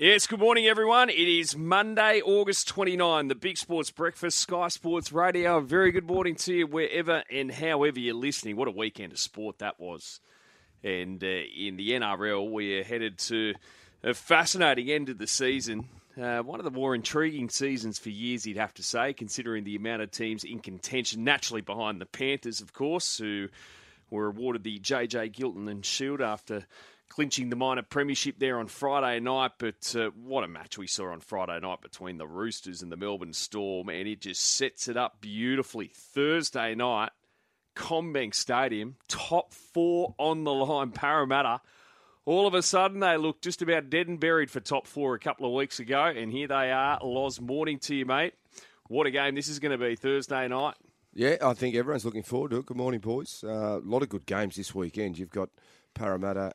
Yes, good morning, everyone. It is Monday, August 29, the Big Sports Breakfast, Sky Sports Radio. A very good morning to you wherever and however you're listening. What a weekend of sport that was. And uh, in the NRL, we are headed to a fascinating end of the season. Uh, one of the more intriguing seasons for years, you'd have to say, considering the amount of teams in contention, naturally behind the Panthers, of course, who were awarded the JJ Giltinan Shield after clinching the minor premiership there on Friday night. But uh, what a match we saw on Friday night between the Roosters and the Melbourne Storm, and it just sets it up beautifully. Thursday night, CommBank Stadium, top four on the line, Parramatta. All of a sudden, they looked just about dead and buried for top four a couple of weeks ago, and here they are. Loz, morning to you, mate. What a game this is going to be Thursday night. Yeah, I think everyone's looking forward to it. Good morning, boys. Uh, a lot of good games this weekend. You've got Parramatta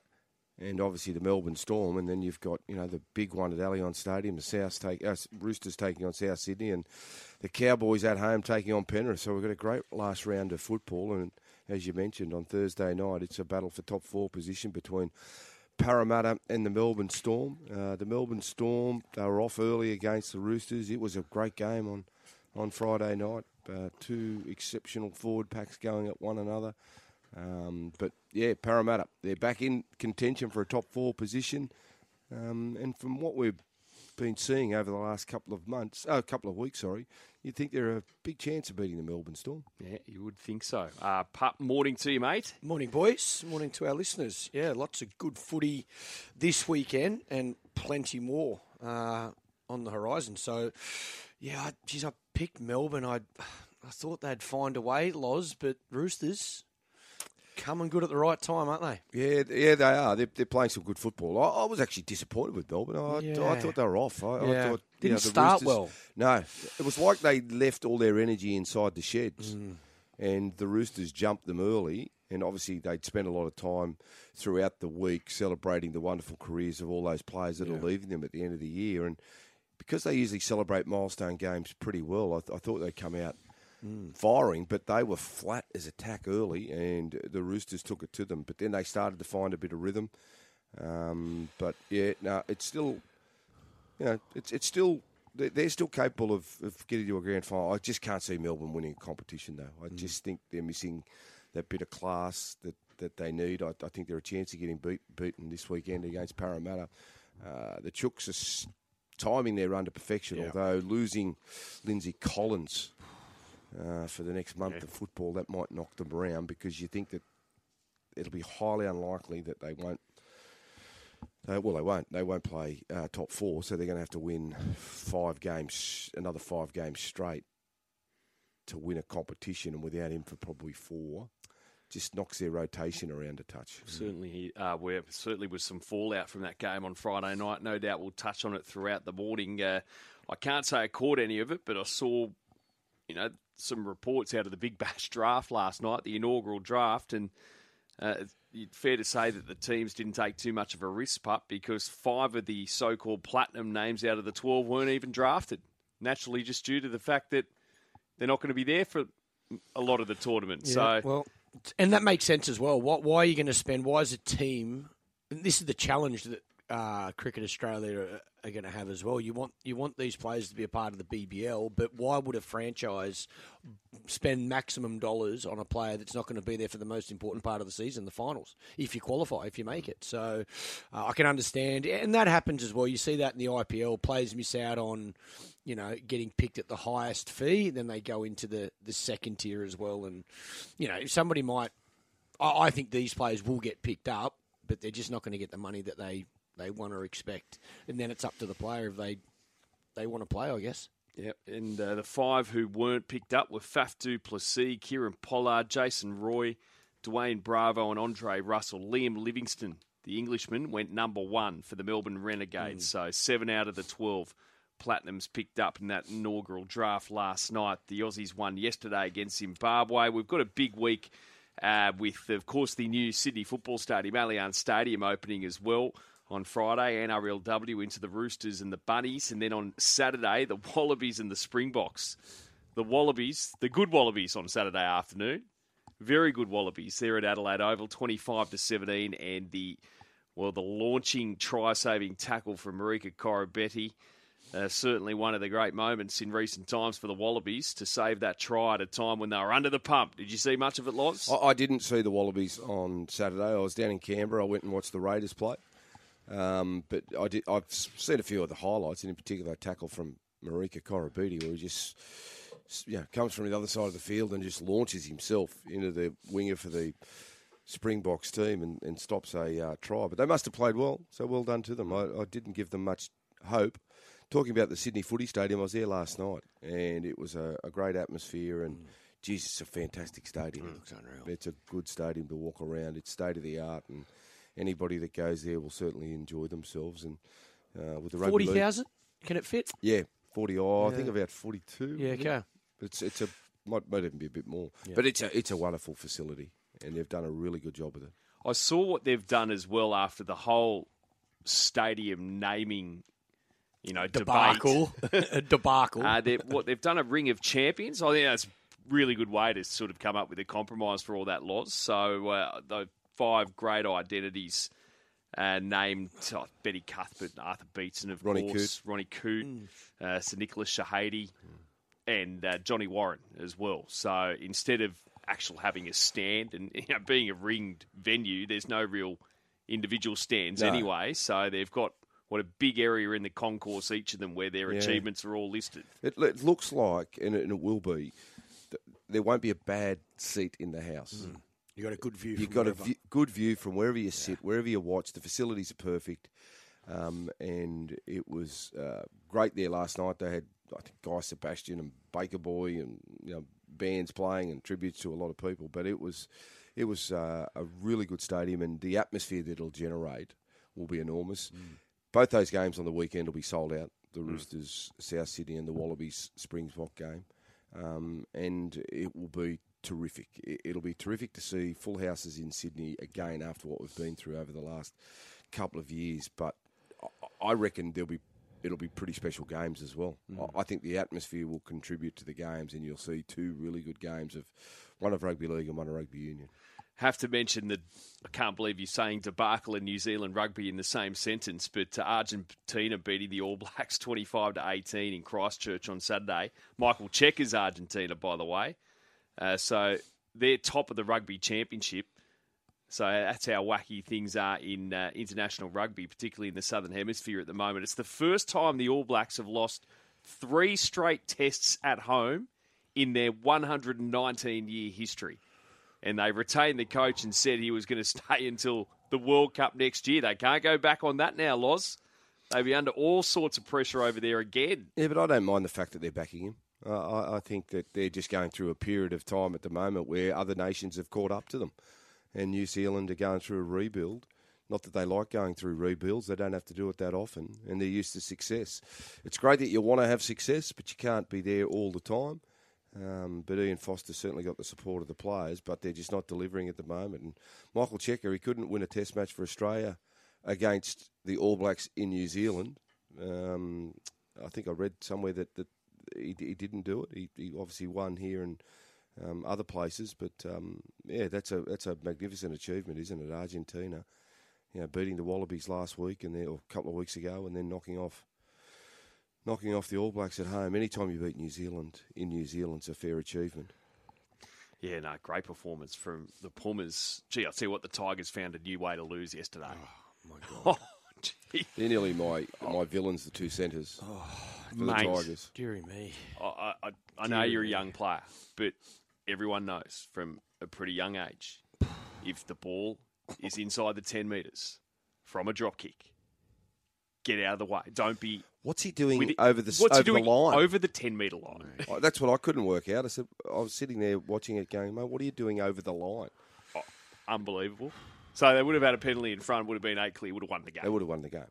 and obviously the Melbourne Storm, and then you've got you know the big one at Allianz Stadium, the South take uh, Roosters taking on South Sydney, and the Cowboys at home taking on Penrith. So we've got a great last round of football, and as you mentioned on Thursday night, it's a battle for top four position between. Parramatta and the Melbourne Storm. Uh, the Melbourne Storm, they were off early against the Roosters. It was a great game on, on Friday night. Uh, two exceptional forward packs going at one another. Um, but yeah, Parramatta, they're back in contention for a top four position. Um, and from what we've been seeing over the last couple of months, a oh, couple of weeks, sorry, you'd think they're a big chance of beating the Melbourne Storm. Yeah, you would think so. Uh, Pup, morning to you, mate. Morning, boys. Morning to our listeners. Yeah, lots of good footy this weekend and plenty more uh, on the horizon. So, yeah, I, geez, I picked Melbourne. I I thought they'd find a way, Loz, but Roosters coming good at the right time, aren't they? Yeah, yeah, they are. They're, they're playing some good football. I, I, was actually disappointed with Melbourne. I, yeah. I thought they were off. I, yeah. I thought didn't know, start Roosters, well. No, it was like they left all their energy inside the sheds, mm. and the Roosters jumped them early. And obviously, they'd spent a lot of time throughout the week celebrating the wonderful careers of all those players that yeah. are leaving them at the end of the year. And because they usually celebrate milestone games pretty well, I, th- I thought they'd come out mm. firing, but they were flat as attack early, and the Roosters took it to them. But then they started to find a bit of rhythm. Um, but yeah, no, it's still, you know, it's it's still they're still capable of, of getting to a grand final. I just can't see Melbourne winning a competition though. I mm. just think they're missing that bit of class that, that they need. I, I think they're a chance of getting beat, beaten this weekend against Parramatta. Uh, the Chooks are timing their run to perfection, yeah. although losing Lindsay Collins uh, for the next month of football, that might knock them around because you think that it'll be highly unlikely that they won't. Uh, well, they won't. They won't play uh, top four, so they're going to have to win five games, another five games straight, to win a competition. And without him for probably four, just knocks their rotation around a touch. Certainly, uh, we certainly was some fallout from that game on Friday night. No doubt we'll touch on it throughout the morning. Uh, I can't say I caught any of it, but I saw, you know, some reports out of the Big Bash draft last night, the inaugural draft, and uh, it's fair to say that the teams didn't take too much of a risk pup because five of the so-called platinum names out of the 12 weren't even drafted. Naturally, just due to the fact that they're not going to be there for a lot of the tournament. Yeah, so, well, and that makes sense as well. What, why are you going to spend? Why is a team? this is the challenge that uh, Cricket Australia are, are going to have as well. You want you want these players to be a part of the BBL, but why would a franchise spend maximum dollars on a player that's not going to be there for the most important part of the season, the finals, if you qualify, if you make it? So uh, I can understand, and that happens as well. You see that in the IPL, players miss out on you know getting picked at the highest fee, then they go into the the second tier as well, and you know somebody might. I, I think these players will get picked up, but they're just not going to get the money that they they want to expect, and then it's up to the player if they they want to play, I guess. Yep, and uh, the five who weren't picked up were Faf du Plessis, Kieron Pollard, Jason Roy, Dwayne Bravo, and Andre Russell. Liam Livingstone, the Englishman, went number one for the Melbourne Renegades. Mm. So seven out of the 12 Platinums picked up in that inaugural draft last night. The Aussies won yesterday against Zimbabwe. We've got a big week uh, with, of course, the new Sydney Football Stadium, Allianz Stadium, opening as well on Friday, NRLW into the Roosters and the Bunnies, and then on Saturday, the Wallabies and the Springboks. The Wallabies, the good Wallabies on Saturday afternoon. Very good Wallabies. They're at Adelaide Oval, 25 to 17, and the Well, the launching try-saving tackle from Marika Koroibete. Uh, certainly one of the great moments in recent times for the Wallabies to save that try at a time when they were under the pump. Did you see much of it, Loz? I, I didn't see the Wallabies on Saturday. I was down in Canberra. I went and watched the Raiders play. Um, but I did, I've seen a few of the highlights, and in particular, a tackle from Marika Koroibete, where he just you know, comes from the other side of the field and just launches himself into the winger for the Springboks team and, and stops a uh, try. But they must have played well, so well done to them. I, I didn't give them much hope talking about the Sydney Footy Stadium, I was there last night, and it was a, a great atmosphere. And mm. geez, it's a fantastic stadium. It looks unreal. It's a good stadium to walk around. It's state of the art, and anybody that goes there will certainly enjoy themselves. And uh, with the forty thousand, can it fit? Yeah, forty. Oh, yeah. I think about forty-two. Yeah, okay. It's it's a might, might even be a bit more, yeah. but it's a it's a wonderful facility, and they've done a really good job with it. I saw what they've done as well after the whole stadium naming you know, debacle, debacle. Uh, they've, what they've done a ring of champions. I think that's a really good way to sort of come up with a compromise for all that loss. So uh, the five great identities uh, named oh, Betty Cuthbert, Arthur Beetson, of Ronnie course, Coote. Ronnie Coote, mm. uh, Sir Nicholas Shehadie, mm. and uh, Johnny Warren as well. So instead of actual having a stand and you know, being a ringed venue, there's no real individual stands no. anyway. So they've got what a big area in the concourse, each of them, where their yeah. achievements are all listed. It, it looks like, and it, and it, will be, there won't be a bad seat in the house. Mm. You got a good view. You got wherever. a view, good view from wherever you sit, yeah. wherever you watch. The facilities are perfect, um, and it was uh, great there last night. They had I think Guy Sebastian and Baker Boy and you know bands playing and tributes to a lot of people. But it was it was uh, a really good stadium, and the atmosphere that it'll generate will be enormous. Mm. Both those games on the weekend will be sold out. The mm. Roosters, South Sydney, and the Wallabies Springbok game, um, and it will be terrific. It'll be terrific to see full houses in Sydney again after what we've been through over the last couple of years. But I reckon there'll be it'll be pretty special games as well. Mm. I think the atmosphere will contribute to the games, and you'll see two really good games of one of rugby league and one of rugby union have to mention that I can't believe you're saying debacle in New Zealand rugby in the same sentence, but uh, Argentina beating the All Blacks 25 to 18 in Christchurch on Saturday. Michael Cheika's Argentina, by the way. Uh, so they're top of the rugby championship. So that's how wacky things are in uh, international rugby, particularly in the Southern Hemisphere at the moment. It's the first time the All Blacks have lost three straight tests at home in their 119 year history and they retained the coach and said he was going to stay until the World Cup next year. They can't go back on that now, Loz. They'll be under all sorts of pressure over there again. Yeah, but I don't mind the fact that they're backing him. Uh, I, I, think that they're just going through a period of time at the moment where other nations have caught up to them. And New Zealand are going through a rebuild. Not that they like going through rebuilds, they don't have to do it that often, and they're used to success. It's great that you want to have success, but you can't be there all the time. Um, but Ian Foster certainly got the support of the players, but they're just not delivering at the moment. And Michael Cheika, he couldn't win a Test match for Australia against the All Blacks in New Zealand. Um, I think I read somewhere that, that he, he didn't do it. He, he obviously won here and um, other places, but um, yeah, that's a that's a magnificent achievement, isn't it? Argentina, you know, beating the Wallabies last week and then, or a couple of weeks ago, and then knocking off knocking off the All Blacks at home. Anytime you beat New Zealand in New Zealand's a fair achievement. Yeah, no, great performance from the Pumas. Gee, I'll tell you what, the Tigers found a new way to lose yesterday. Oh, my God. They're nearly my my villains, the two centres. Oh, for mate, the Tigers. Deary me. I, I, I know you're a young player, but everyone knows from a pretty young age if the ball is inside the 10 metres from a drop kick, get out of the way. Don't be What's he doing With, over the what's over he doing the line? Over the ten metre line. Oh, that's what I couldn't work out. I said I was sitting there watching it, going, "Mate, what are you doing over the line?" Oh, unbelievable. So they would have had a penalty in front. Would have been eight clear. Would have won the game. They would have won the game.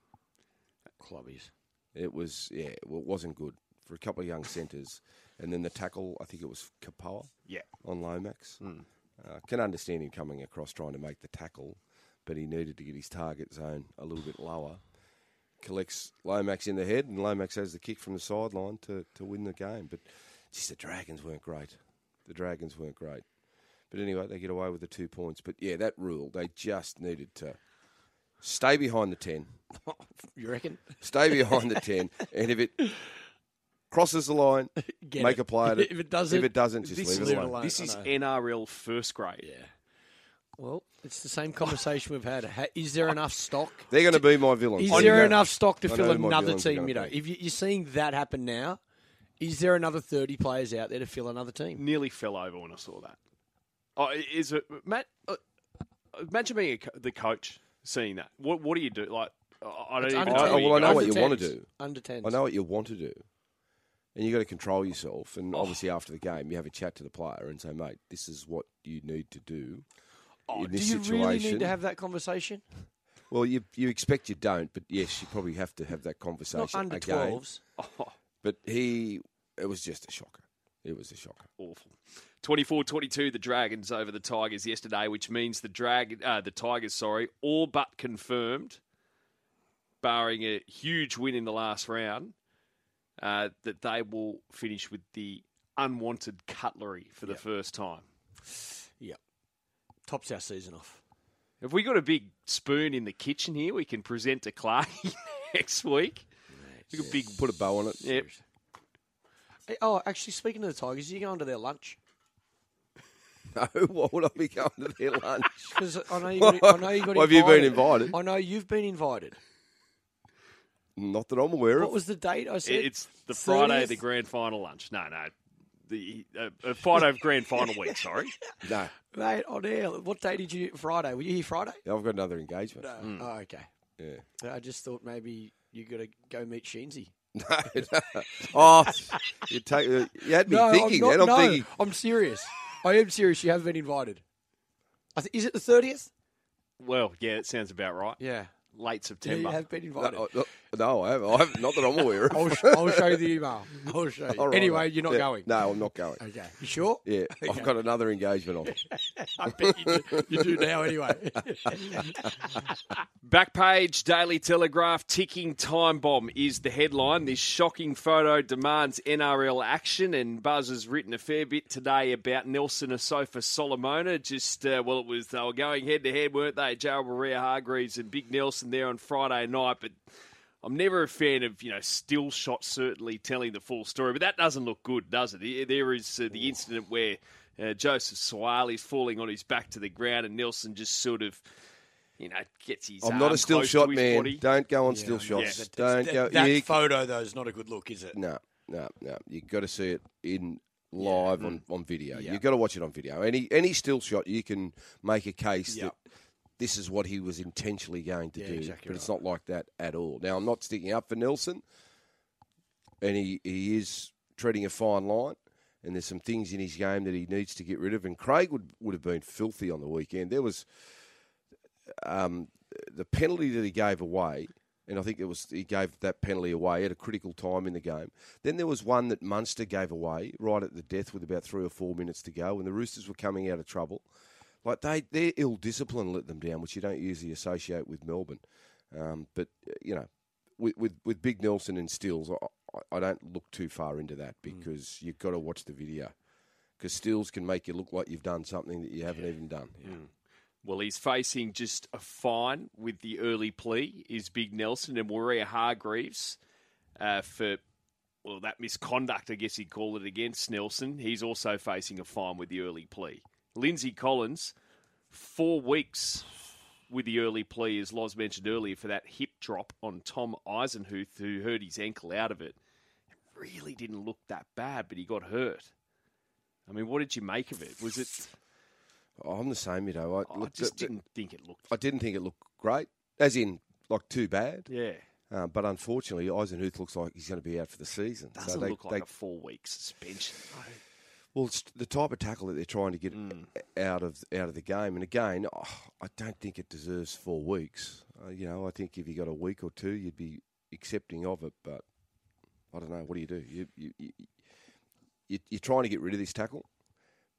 Clubbies. It was yeah. Well, it wasn't good for a couple of young centres, and then the tackle. I think it was Kapoa. Yeah. On Lomax. Mm. Uh, can understand him coming across trying to make the tackle, but he needed to get his target zone a little bit lower collects Lomax in the head, and Lomax has the kick from the sideline to, to win the game. But just the Dragons weren't great. The Dragons weren't great. But anyway, they get away with the two points. But yeah, that rule, they just needed to Stay behind the 10. You reckon? Stay behind the 10. And if it crosses the line, Get make it. a play at it. If it doesn't, if it doesn't just this leave is, it alone. this is. NRL first grade. Yeah. Well, it's the same conversation we've had. Is there enough stock? They're going to be my villains. Is I there enough stock to I fill another team? You know, if you're seeing that happen now, is there another 30 players out there to fill another team? Nearly fell over when I saw that. Oh, is it Matt? Uh, imagine being a, co- the coach seeing that. What What do you do? Like, I I don't It's even under know. I- well, I know what you wanna do. Under 10. I know what you want to do. And you've got to control yourself. And obviously, after the game, you have a chat to the player and say, mate, this is what you need to do Oh, in do this you situation. really need to have that conversation? well, you, you expect you don't, but yes, you probably have to have that conversation. Not under again. 12s. Oh, But he, it was just a shocker. It was a shocker. awful. 24-22, the Dragons over the Tigers yesterday, which means the drag, uh, the Tigers, sorry, all but confirmed, barring a huge win in the last round, uh, that they will finish with the unwanted cutlery for the first time. Yep. Tops our season off. Have we got a big spoon in the kitchen here we can present to Clay next week? We got a big Put a bow on it. Yep. Hey, oh, actually, speaking of the Tigers, are you going to their lunch? No, why would I be going to their lunch? Because I know you got, I know you got Have invited. you been invited? I know you've been invited. Not that I'm aware of What of. was the date I said? It's the Friday, 30th? the grand final lunch. No, no. The uh, uh, Friday of grand final week, sorry. No, Mate, on air. What day did you? Friday. Were you here Friday? I've got another engagement. No. Oh, okay. Yeah. I just thought maybe you got to go meet Sheensy. No, no. Oh, you take. uh, You had me thinking. I'm then not, I'm no, thinking. I'm serious. I am serious. You have been invited. I th- is it the thirtieth? Well, yeah, it sounds about right. Yeah. Late Yeah, September. you have been invited. Uh, no, no, no, I haven't. I haven't. Not that I'm aware of. I'll, sh- I'll show you the email. I'll show you. All right, anyway, mate. you're not Yeah. going. No, I'm not going. Okay. You sure? Yeah, I've got another engagement on. I bet you do, you do now anyway. Back page, Daily Telegraph, ticking time bomb is the headline. This shocking photo demands NRL action, and Buzz has written a fair bit today about Nelson Asofa Solomona. Just, uh, well, it was, they were going head to head, weren't they? Jared Waerea-Hargreaves and Big Nelson there on Friday night, but I'm never a fan of, you know, still shots certainly telling the full story, but that doesn't look good, does it? There is uh, the incident where uh, Joseph Suaalii is falling on his back to the ground, and Nelson just sort of, you know, gets his I'm not a still shot man. body. Don't go on still Yeah, shots. that- Don't that, go. That you- photo though is not a good look, is it? No, no, no. You've got to see it in live on, on video. Yeah. You got to watch it on video. Any any still shot, you can make a case Yep. that this is what he was intentionally going to Yeah, do. exactly but it's not like that at all. Now, I'm not sticking up for Nelson, and he, he is treading a fine line. And there's some things in his game that he needs to get rid of. And Craig would, would have been filthy on the weekend. There was um, the penalty that he gave away, and I think it was he gave that penalty away at a critical time in the game. Then there was one that Munster gave away right at the death with about three or four minutes to go, when the Roosters were coming out of trouble. Like they, their ill discipline let them down, which you don't usually associate with Melbourne. Um, but uh, you know, with, with with Big Nelson and Stills, I, I- don't look too far into that because you've got to watch the video. Because Stills can make you look like you've done something that you haven't even done. Well, he's facing just a fine with the early plea. Is Big Nelson and Waerea-Hargreaves uh, for well that misconduct, I guess you'd call it against Nelson. He's also facing a fine with the early plea. Lindsay Collins, four weeks with the early plea, as Loz mentioned earlier, for that hip drop on Tom Eisenhuth, who hurt his ankle out of it. It really didn't look that bad, but he got hurt. I mean, what did you make of it? Was it? Oh, I'm the same, you know. I, I just didn't think it looked. I didn't think it looked great, as in like too bad. Yeah. Uh, but unfortunately, Eisenhuth looks like he's going to be out for the season. Doesn't they, look like they, a four week suspension. Well, it's the type of tackle that they're trying to get out of out of the game. And again, oh, I don't think it deserves four weeks. Uh, you know, I think if you got a week or two, you'd be accepting of it. But I don't know. What do you do? You you, you, you're trying to get rid of this tackle.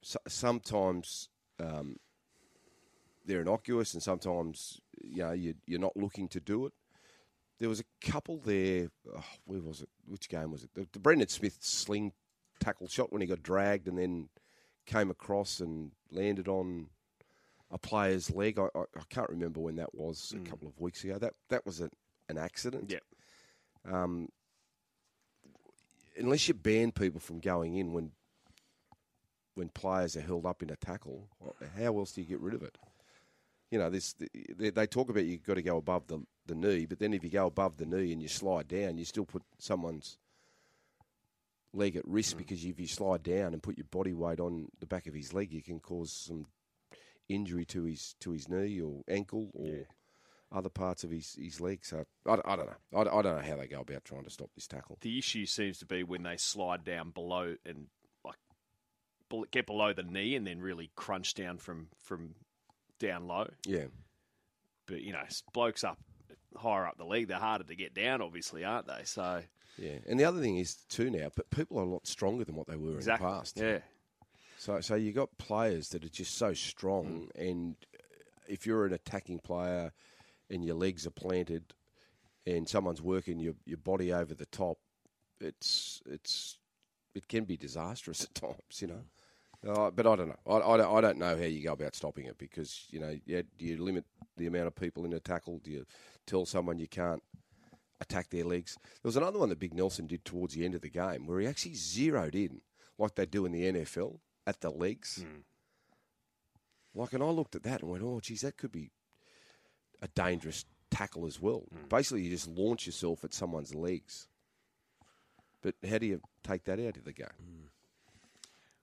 So, sometimes um, they're innocuous, and sometimes you know you, you're not looking to do it. There was a couple there. Oh, where was it? Which game was it? The, the Brandon Smith sling tackle shot when he got dragged and then came across and landed on. a player's leg. I, I, I can't remember when that was. Mm. A couple of weeks ago. That that was a, an accident. Yeah. Um, unless you ban people from going in when when players are held up in a tackle, how else do you get rid of it? You know, this they, they talk about you've got to go above the the knee, but then if you go above the knee and you slide down, you still put someone's leg at risk mm. because if you slide down and put your body weight on the back of his leg, you can cause some injury to his to his knee or ankle or other parts of his, his leg. So I, I don't know. I, I don't know how they go about trying to stop this tackle. The issue seems to be when they slide down below and like get below the knee and then really crunch down from from down low. Yeah. But you know, blokes up higher up the leg, they're harder to get down, obviously, aren't they? So Yeah, and the other thing is too now, but people are a lot stronger than what they were exactly, in the past. yeah. So, so you got players that are just so strong, mm. and uh, if you're an attacking player and your legs are planted, and someone's working your, your body over the top, it's it's it can be disastrous at times, you know. Mm. Uh, but I don't know. I, I, don't, I don't know how you go about stopping it because you know, yeah, do you limit the amount of people in a tackle? Do you tell someone you can't attack their legs? There was another one that Big Nelson did towards the end of the game where he actually zeroed in, like they do in the NFL, at the legs. Hmm. Like, and I looked at that and went, "Oh, geez, that could be a dangerous tackle as well." Hmm. Basically, you just launch yourself at someone's legs. But how do you take that out of the game? Hmm.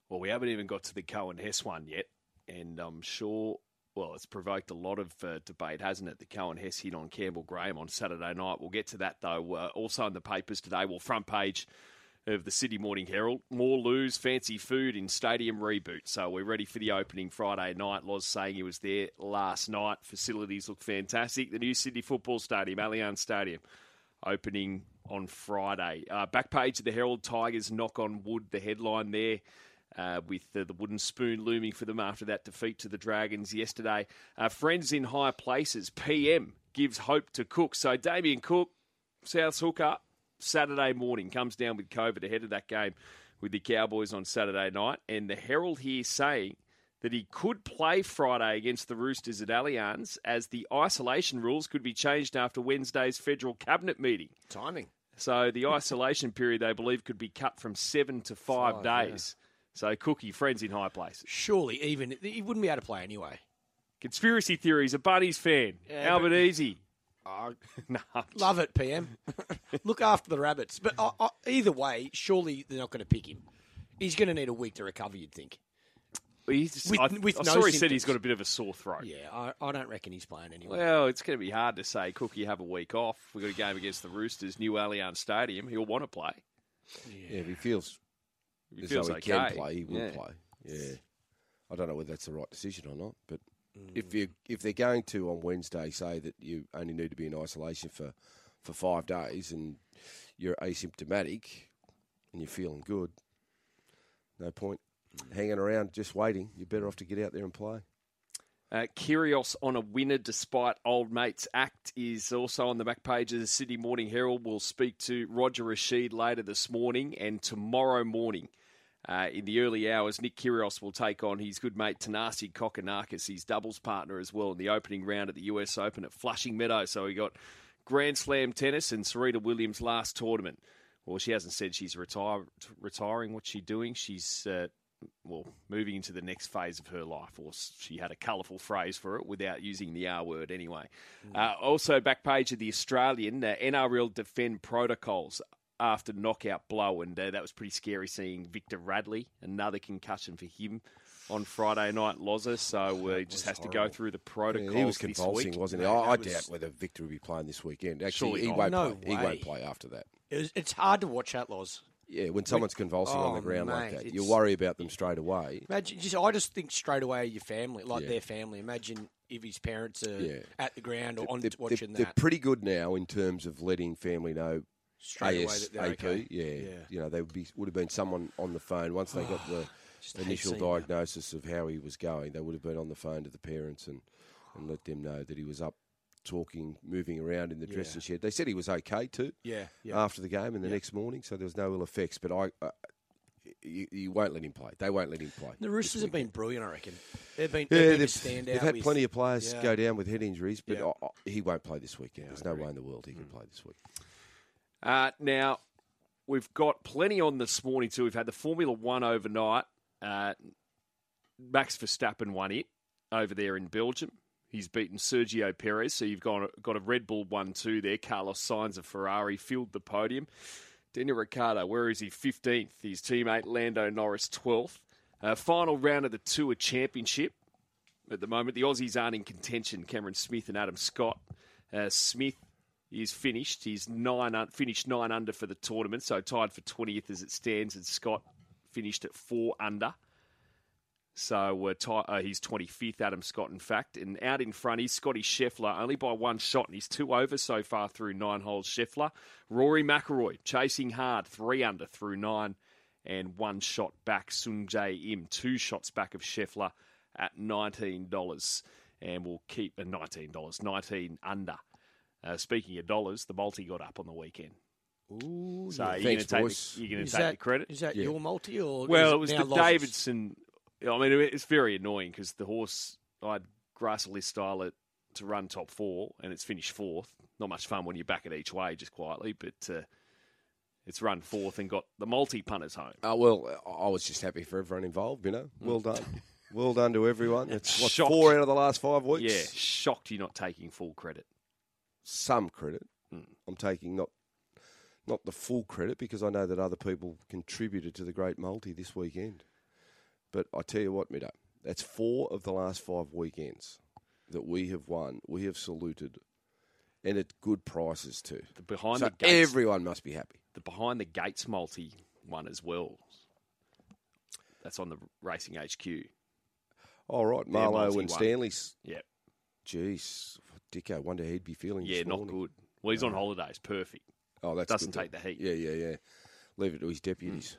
Well, we haven't even got to the Coen Hess one yet, and I'm sure. Well, it's provoked a lot of uh, debate, hasn't it? The Coen Hess hit on Campbell Graham on Saturday night. We'll get to that though. Uh, also in the papers today, well, front page of the Sydney Morning Herald. More lose fancy food in stadium reboot. So we're ready for the opening Friday night. Loz saying he was there last night. Facilities look fantastic. The new Sydney Football Stadium, Allianz Stadium, opening on Friday. Uh, back page of the Herald Tigers knock on wood. The headline there. Uh, with uh, the wooden spoon looming for them after that defeat to the Dragons yesterday. Uh, friends in high places. PM gives hope to Cook. So Damien Cook, South's hooker, Saturday morning comes down with COVID ahead of that game with the Cowboys on Saturday night. And the Herald here saying that he could play Friday against the Roosters at Allianz as the isolation rules could be changed after Wednesday's federal cabinet meeting. Timing. So the isolation period, they believe, could be cut from seven to five, Five, yeah. Days. So Cookie, friends in high places. Surely, even he wouldn't be able to play anyway. Conspiracy theories, a Bunnies fan. Yeah, Albert but- Easy. no, Love it, PM. Look after the rabbits. But I, I, either way, surely they're not going to pick him. He's going to need a week to recover. You'd think. he's, With- I, with I no saw he said he's got a bit of a sore throat. Yeah, I, I don't reckon he's playing anyway. Well, it's going to be hard to say, Cookie, have a week off. We've got a game against the Roosters, New Allianz Stadium. He'll want to play. Yeah, if he feels If he though he okay. can play, he will Yeah. play. Yeah, I don't know whether that's the right decision or not, but Mm. if you if they're going to on Wednesday say that you only need to be in isolation for for five days and you're asymptomatic and you're feeling good, no point Mm. hanging around just waiting. You're better off to get out there and play. Uh, Kyrgios on a winner despite old mates act is also on the back page of the Sydney Morning Herald. We'll speak to Roger Rasheed later this morning and tomorrow morning. Uh, in the early hours, Nick Kyrgios will take on his good mate Thanasi Kokkinakis, his doubles partner as well, in the opening round at the US Open at Flushing Meadows. So we got Grand Slam tennis and Serena Williams' last tournament. Well, she hasn't said she's retire, retiring. What's she doing? She's uh, well, moving into the next phase of her life, or she had a colourful phrase for it without using the R word anyway. Uh, also, back page of the Australian, uh, NRL defend protocols after knockout blow, and uh, that was pretty scary seeing Victor Radley, another concussion for him on Friday night, Loza. So uh, he just has to go through the protocol. Yeah, he was this convulsing, week. wasn't he? Mate, I, I was- doubt whether Victor will be playing this weekend. Actually, Surely he not. won't No play. He won't play after that. It was, it's hard to watch that, Loz. Yeah, when someone's convulsing on the Oh, ground like that, you worry about them straight away. Imagine, just I just think straight away your family, like Yeah. their family. Imagine if his parents are Yeah. at the ground or on They're, watching they're, that they're pretty good now in terms of letting family know straight away ASAP. okay. Yeah, Yeah. you know, there would be would have been someone on the phone once they got the initial seeing that. diagnosis of how he was going. They would have been on the phone to the parents and, and let them know that he was up talking, moving around in the Yeah. dressing shed. They said he was okay too Yeah, yeah. after the game and the next morning, so there was no ill effects. But I, uh, you, you won't let him play. They won't let him play. The Roosters have been brilliant, I reckon. They've been, Yeah, they've been a they've, they've had with- plenty of players Yeah. go down with head injuries, but Yeah. he won't play this weekend. There's no way in the world he can Mm. play this week. Uh, now, we've got plenty on this morning too. We've had the Formula One overnight. Uh, Max Verstappen won it over there in Belgium. He's beaten Sergio Perez, so you've got got a Red Bull one-two there. Carlos Sainz of Ferrari filled the podium. Daniel Ricciardo, where is he? Fifteenth. His teammate Lando Norris twelfth. Uh, final round of the Tour Championship. At the moment, the Aussies aren't in contention. Cameron Smith and Adam Scott. Uh, Smith is finished. He's nine un- finished nine under for the tournament, so tied for twentieth as it stands. And Scott finished at four under. So uh, he's 25th, Adam Scott, in fact. And out in front is Scotty Scheffler, only by one shot, and he's two over so far through nine holes. Scheffler. Rory McIlroy chasing hard, three under through nine, and one shot back. Sung Jae Im, two shots back of Scheffler at $19. And we'll keep uh, $19, 19 under. Uh, speaking of dollars, the multi got up on the weekend. Ooh, So yeah. you're going to take, boys. the, you're gonna is take that, the credit? Is that Yeah. your multi or Well, is it was now the Loz's? Davidson. I mean, it's very annoying because the horse I had Grassley style it to run top four, and it's finished fourth. Not much fun when you're back it each way, just quietly, but uh, it's run fourth and got the multi punters home. Uh, well, I was just happy for everyone involved. You know, well done, well done to everyone. It's what, four out of the last five weeks. Yeah, shocked you're not taking full credit. Some credit. Mm. I'm taking not not the full credit because I know that other people contributed to the great multi this weekend. But I tell you what, Middo, that's four of the last five weekends that we have won. We have saluted, and at good prices too. The behind so the gates, everyone must be happy. the behind the gates multi one as well. That's on the Racing HQ. All right, Marlowe and won. Stanley's. Yep. Jeez, Dicko, wonder he'd be feeling. Yeah, not morning. good. Well, he's on holidays. Perfect. Oh, that's Doesn't good take the heat. Yeah, yeah, yeah. Leave it to his deputies.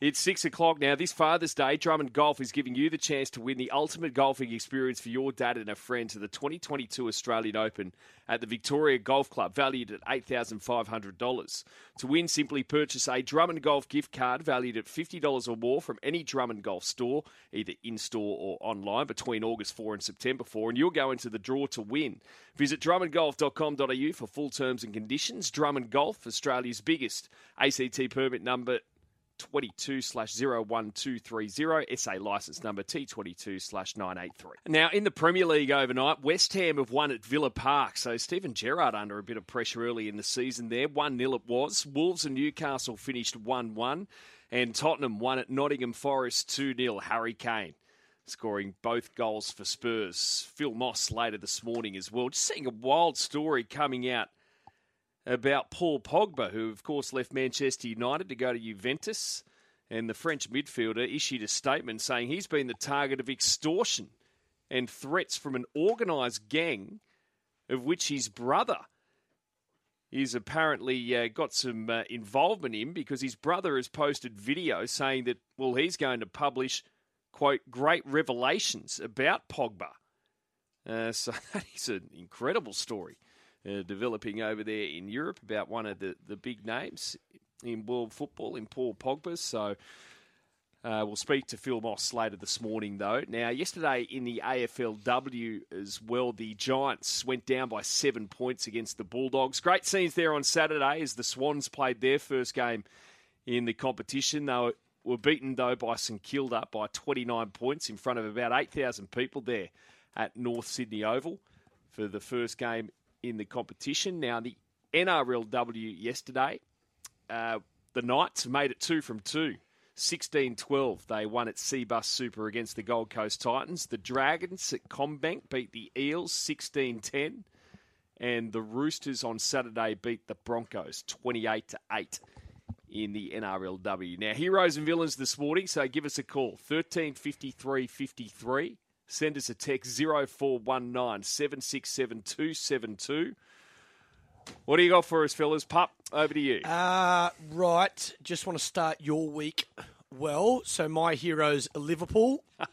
It's six o'clock now. This Father's Day, Drummond Golf is giving you the chance to win the ultimate golfing experience for your dad and a friend to the 2022 Australian Open at the Victoria Golf Club, valued at $8,500. To win, simply purchase a Drummond Golf gift card valued at $50 or more from any Drummond Golf store, either in store or online, between August 4 and September 4, and you'll go into the draw to win. Visit drummondgolf.com.au for full terms and conditions. Drummond Golf, Australia's biggest ACT permit number 22 slash 01230, SA license number T22 slash 983. Now, in the Premier League overnight, West Ham have won at Villa Park. So, Steven Gerrard under a bit of pressure early in the season there. 1 0 it was. Wolves and Newcastle finished 1 1. And Tottenham won at Nottingham Forest 2 0. Harry Kane scoring both goals for Spurs. Phil Moss later this morning as well. Just seeing a wild story coming out about Paul Pogba, who, of course, left Manchester United to go to Juventus. And the French midfielder issued a statement saying he's been the target of extortion and threats from an organised gang, of which his brother is apparently uh, got some uh, involvement in because his brother has posted video saying that, well, he's going to publish, quote, great revelations about Pogba. Uh, so that is an incredible story uh, developing over there in Europe about one of the, the big names in world football, in Paul Pogba. So uh, we'll speak to Phil Moss later this morning, though. Now, yesterday in the AFLW as well, the Giants went down by seven points against the Bulldogs. Great scenes there on Saturday as the Swans played their first game in the competition. They were, were beaten, though, by St Kilda by 29 points in front of about 8,000 people there at North Sydney Oval for the first game in the competition. Now, the NRLW yesterday, uh, the Knights made it two from two. 16 12. They won at Cbus Super against the Gold Coast Titans. The Dragons at CommBank beat the Eels 16 10. And the Roosters on Saturday beat the Broncos 28 to 8 in the NRLW. Now, heroes and villains this morning, so give us a call 1353 53. Send us a text 0419 767 272. What do you got for us, fellas? Pup, over to you. Uh, right. Just want to start your week well. So my heroes are Liverpool.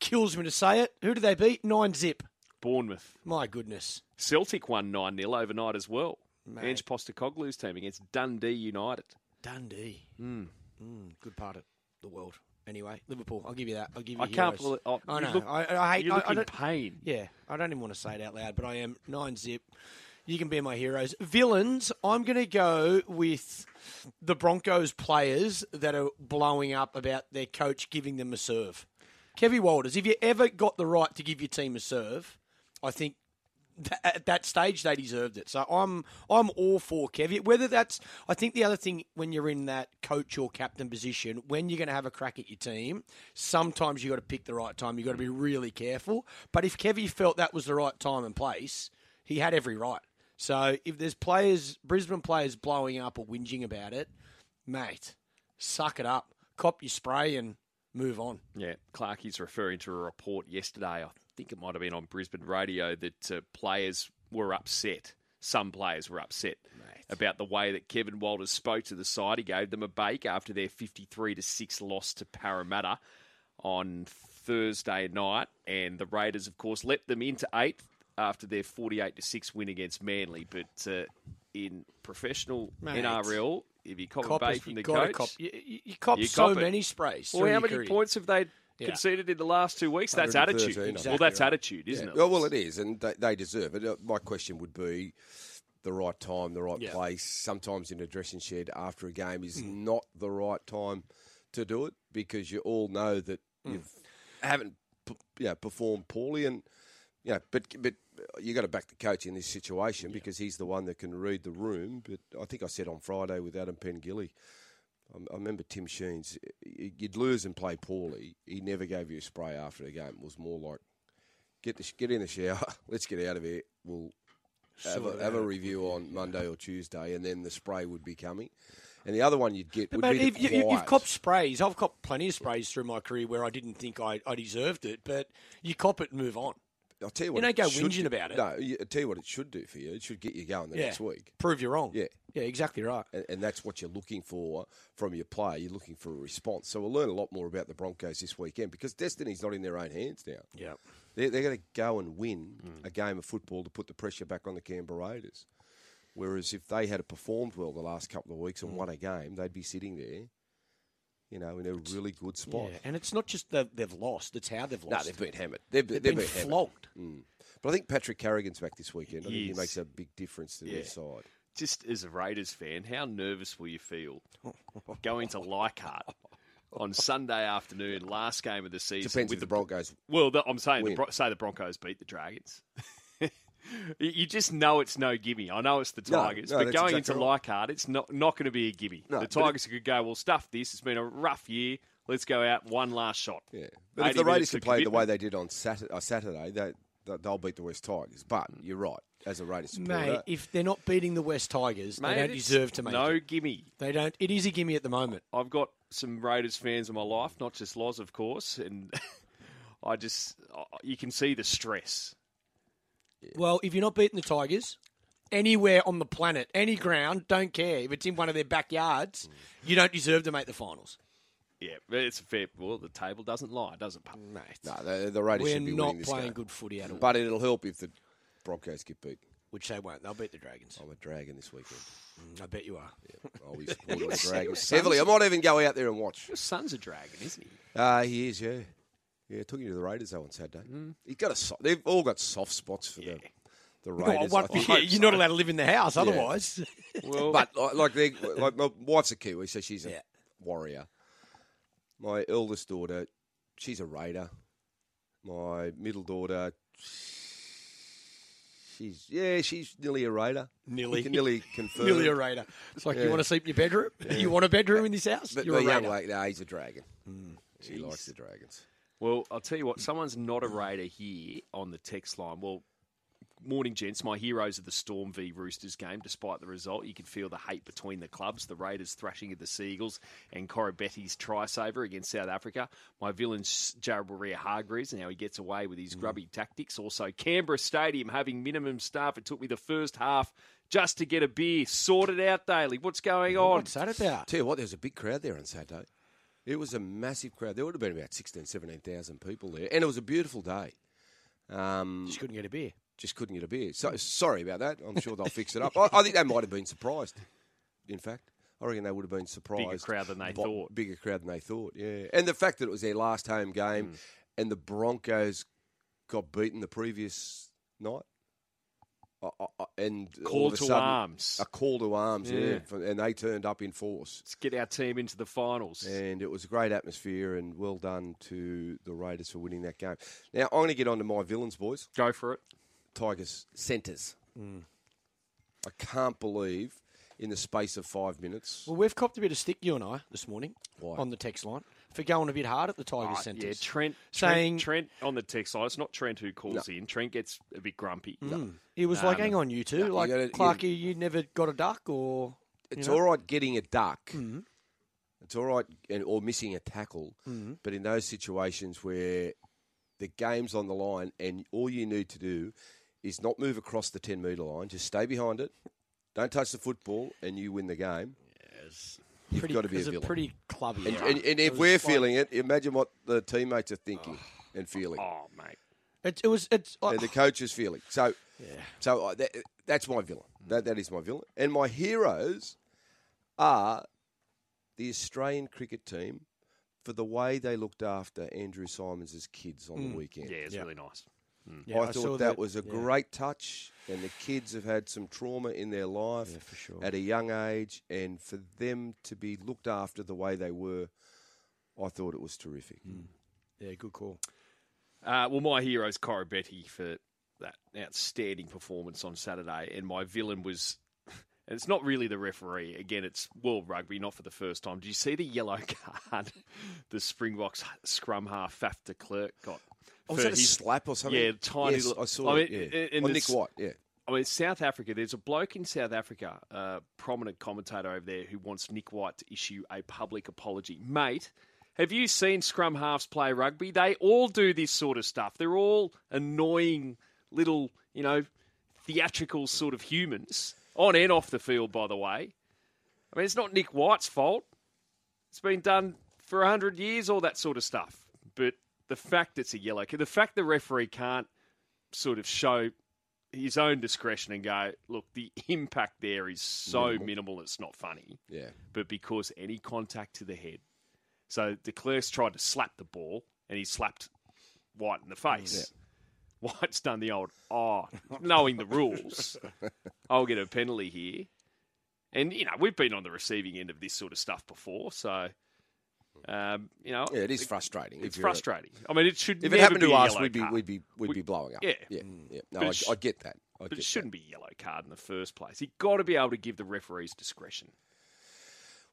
Kills me to say it. Who do they beat? Nine zip. Bournemouth. My goodness. Celtic won 9 0 overnight as well. Mate. Ange Postecoglou's team against Dundee United. Dundee. Mm. Mm, good part of the world. Anyway, Liverpool. I'll give you that. I'll give you. I can't believe. Oh, I know. Look, I, I hate. you I, look I in pain. yeah, I don't even want to say it out loud, but I am nine zip. You can be my heroes. Villains. I'm going to go with the Broncos players that are blowing up about their coach giving them a serve. Kevy Walters. If you ever got the right to give your team a serve, I think th- at that stage they deserved it. So I'm I'm all for Kevy. Whether that's I think the other thing when you're in that coach or captain position, when you're going to have a crack at your team, sometimes you got to pick the right time. You got to be really careful. But if Kevy felt that was the right time and place, he had every right. So if there's players, Brisbane players blowing up or whinging about it, mate, suck it up, cop your spray and move on. Yeah, Clarkie's referring to a report yesterday. I think it might have been on Brisbane radio that uh, players were upset. Some players were upset about the way that Kevin Walters spoke to the side. He gave them a bake after their fifty-three to six loss to Parramatta on Thursday night, and the Raiders, of course, let them into eighth after their forty-eight to six win against Manly. But uh, in professional Mate. NRL, if you cop a Coppers, bake from the coach, cop. You, you, you cop You so cop many sprays. Well, how many career. points have they Yeah. conceded in the last two weeks? That's attitude. Exactly Well, that's right. attitude, isn't Yeah. it? Well, well, it is, and they, they deserve it. Uh, My question would be the right time, the right Yeah. place. Sometimes in a dressing shed after a game is Hmm. not the right time to do it because you all know that Hmm. you haven't p- you know, performed poorly, and you know, but but you got to back the coach in this situation because he's the one that can read the room. But I think I said on Friday with Adam Pengilly. I remember Tim Sheens. You'd lose and play poorly. He never gave you a spray after the game. It was more like, get the, get in the shower. Let's get out of here. We'll have a, have a review on Monday or Tuesday, and then the spray would be coming. And the other one you'd get would But be the if you, you- you've copped sprays. I've copped plenty of sprays through my career where I didn't think I, I deserved it, but you cop it and move on. I'll tell you what. you don't go whinging do- about it. No, I'll tell you what it should do for you. It should get you going the Yeah. next week. Prove you're wrong. Yeah. Yeah, exactly right. And, and that's what you're looking for from your player. You're looking for a response. So we'll learn a lot more about the Broncos this weekend because destiny's not in their own hands now. Yeah. They're, they're going to go and win mm. a game of football to put the pressure back on the Canberra Raiders. Whereas if they had performed well the last couple of weeks and mm. won a game, they'd be sitting there, you know, in a really good spot. Yeah, and it's not just that they've lost; it's how they've lost. No, lost. they've been hammered. They've, They've they've been been, hammered. flogged. Mm. But I think Patrick Carrigan's back this weekend. I He think he makes a big difference to Yeah. their side. Just as a Raiders fan, how nervous will you feel going to Leichhardt on Sunday afternoon, last game of the season? Depends with if the Broncos. Well, the, I'm saying the, win. Bro- say the Broncos beat the Dragons. You- you just know it's no gimme. I know it's the Tigers, no, but going exactly into right. Leichhardt, it's not not going to be a gimme. No, the but it- Tigers could go, well, stuff this. It's been a rough year. Let's go out one last shot. Yeah. But if the Raiders can play the way they did on Saturday, uh, Saturday they, they- they'll beat the West Tigers. But you're right. As a Raiders supporter, Mate, if they're not beating the West Tigers, Mate, they don't deserve to make no it. gimme. They don't. It is a gimme at the moment. I've got some Raiders fans in my life, not just Loz, of course, and I just you can see the stress. Well, if you're not beating the Tigers anywhere on the planet, any ground, don't care. If it's in one of their backyards, you don't deserve to make the finals. Yeah, it's a fair. Well, the table doesn't lie, does it? Mate, no, the, the Raiders we're should be not winning this playing game. good footy at all. But it'll help if the Broncos get beat. which they won't. They'll beat the Dragons. I'm a Dragon this weekend. I bet you are. I'll be supporting the Your Dragons heavily. I might even go out there and watch. Your son's a dragon, isn't he? Uh, he is, yeah. Yeah, took you to the Raiders though on Saturday. Mm. He's got a. So- they've all got soft spots for the the Raiders. yeah, you're not allowed to live in the house otherwise. Well, But like, like, they, like my wife's a Kiwi, so she's a Yeah. warrior. My eldest daughter, she's a Raider. My middle daughter, she's yeah, she's nearly a Raider. Nearly. Nearly confirm. Nearly a Raider. It's like you want to sleep in your bedroom. You want a bedroom in this house. But You're a young lady, no, he's a dragon. Hmm. she likes the dragons. Well, I'll tell you what. Someone's not a Raider here on the text line. Well, morning, gents. My heroes of the Storm v Roosters game. Despite the result, you could feel the hate between the clubs. The Raiders thrashing of the Seagulls and Koroibete's try saver against South Africa. My villain's Jared Waerea-Hargreaves and how he gets away with his mm. grubby tactics. Also, Canberra Stadium having minimum staff. It took me the first half just to get a beer. Sorted out, Daily. What's going on? What's that about? Tell you what, there's a big crowd there on Saturday. It was a massive crowd. There would have been about 16, 17,000 people there. And it was a beautiful day. Um, Just couldn't get a beer. just couldn't get a beer. So sorry about that. I'm sure they'll fix it up. I, I think they might have been surprised. In fact, I reckon they would have been surprised. crowd than they thought. Bigger crowd than they thought. Yeah, and the fact that it was their last home game, Mm. and the Broncos got beaten the previous night, Uh, uh, uh, and all Call of a to sudden, arms. a call to arms. Yeah, Yeah. and they turned up in force. Let's get our team into the finals. And it was a great atmosphere, and well done to the Raiders for winning that game. Now I'm going to get on to my villains, boys. Go for it. Tigers centres. Hmm. I can't believe in the space of five minutes. Well, we've copped a bit of stick, you and I, this morning Why? on the text line for going a bit hard at the Tigers Oh, centres. yeah, Trent, saying Trent, Trent on the text line. It's not Trent who calls in. Trent gets a bit grumpy. He was like, Um, "Hang on, you two, you like gotta- you- Clarky, you, never got a duck, or it's know? all right getting a duck. Mm-hmm. It's all right, and, or missing a tackle. Mm-hmm. But in those situations where the game's on the line, and all you need to do is not move across the ten metre line, just stay behind it. Don't touch the football, and you win the game. You've pretty, got to be a it's villain. pretty clubby. and, and, and if we're like- feeling it, imagine what the teammates are thinking oh. and feeling. Oh, mate. it, it was it's like, and the coach is feeling. So, Yeah. so uh, that, that's my villain. Mm. That that is my villain. And my heroes are the Australian cricket team for the way they looked after Andrew Symonds' kids on the mm. weekend. Yeah, it's Yeah. really nice. Mm. yeah, I, saw thought that, was a yeah. great touch, and the kids have had some trauma in their life Yeah, for sure. at a young age, and for them to be looked after the way they were, I thought it was terrific. Yeah, good call. Uh, well, my hero's Koroibete for that outstanding performance on Saturday, and my villain was. And it's not really the referee. Again, it's World Rugby, not for the first time. Did you see the yellow card the Springboks scrum half Faf de Klerk got? Oh, was that a his- slap or something? Yeah, tiny Yes, little- I saw I it. mean, Yeah. and On Nick White. Yeah. I mean, South Africa, there's a bloke in South Africa, a prominent commentator over there, who wants Nick White to issue a public apology. Mate, have you seen scrum halves play rugby? They all do this sort of stuff. They're all annoying little, you know, theatrical sort of humans, on and off the field, by the way. I mean, it's not Nick White's fault. It's been done for 100 years, all that sort of stuff. But the fact it's a yellow, the fact the referee can't sort of show his own discretion and go, look, the impact there is so minimal, it's not funny. Yeah. But because any contact to the head. So de Klerk's tried to slap the ball and he slapped White in the face. White's done the old, oh, knowing the rules, I'll get a penalty here. And, you know, we've been on the receiving end of this sort of stuff before, so, um, you know. Yeah, it is frustrating. It's you're a- frustrating. I mean, it should If it happened be to us, we'd be, we'd be we'd We- be blowing up. yeah. yeah, yeah. No, But I, sh- I get that. I But get it shouldn't be a yellow card in the first place. You've got to be able to give the referees discretion.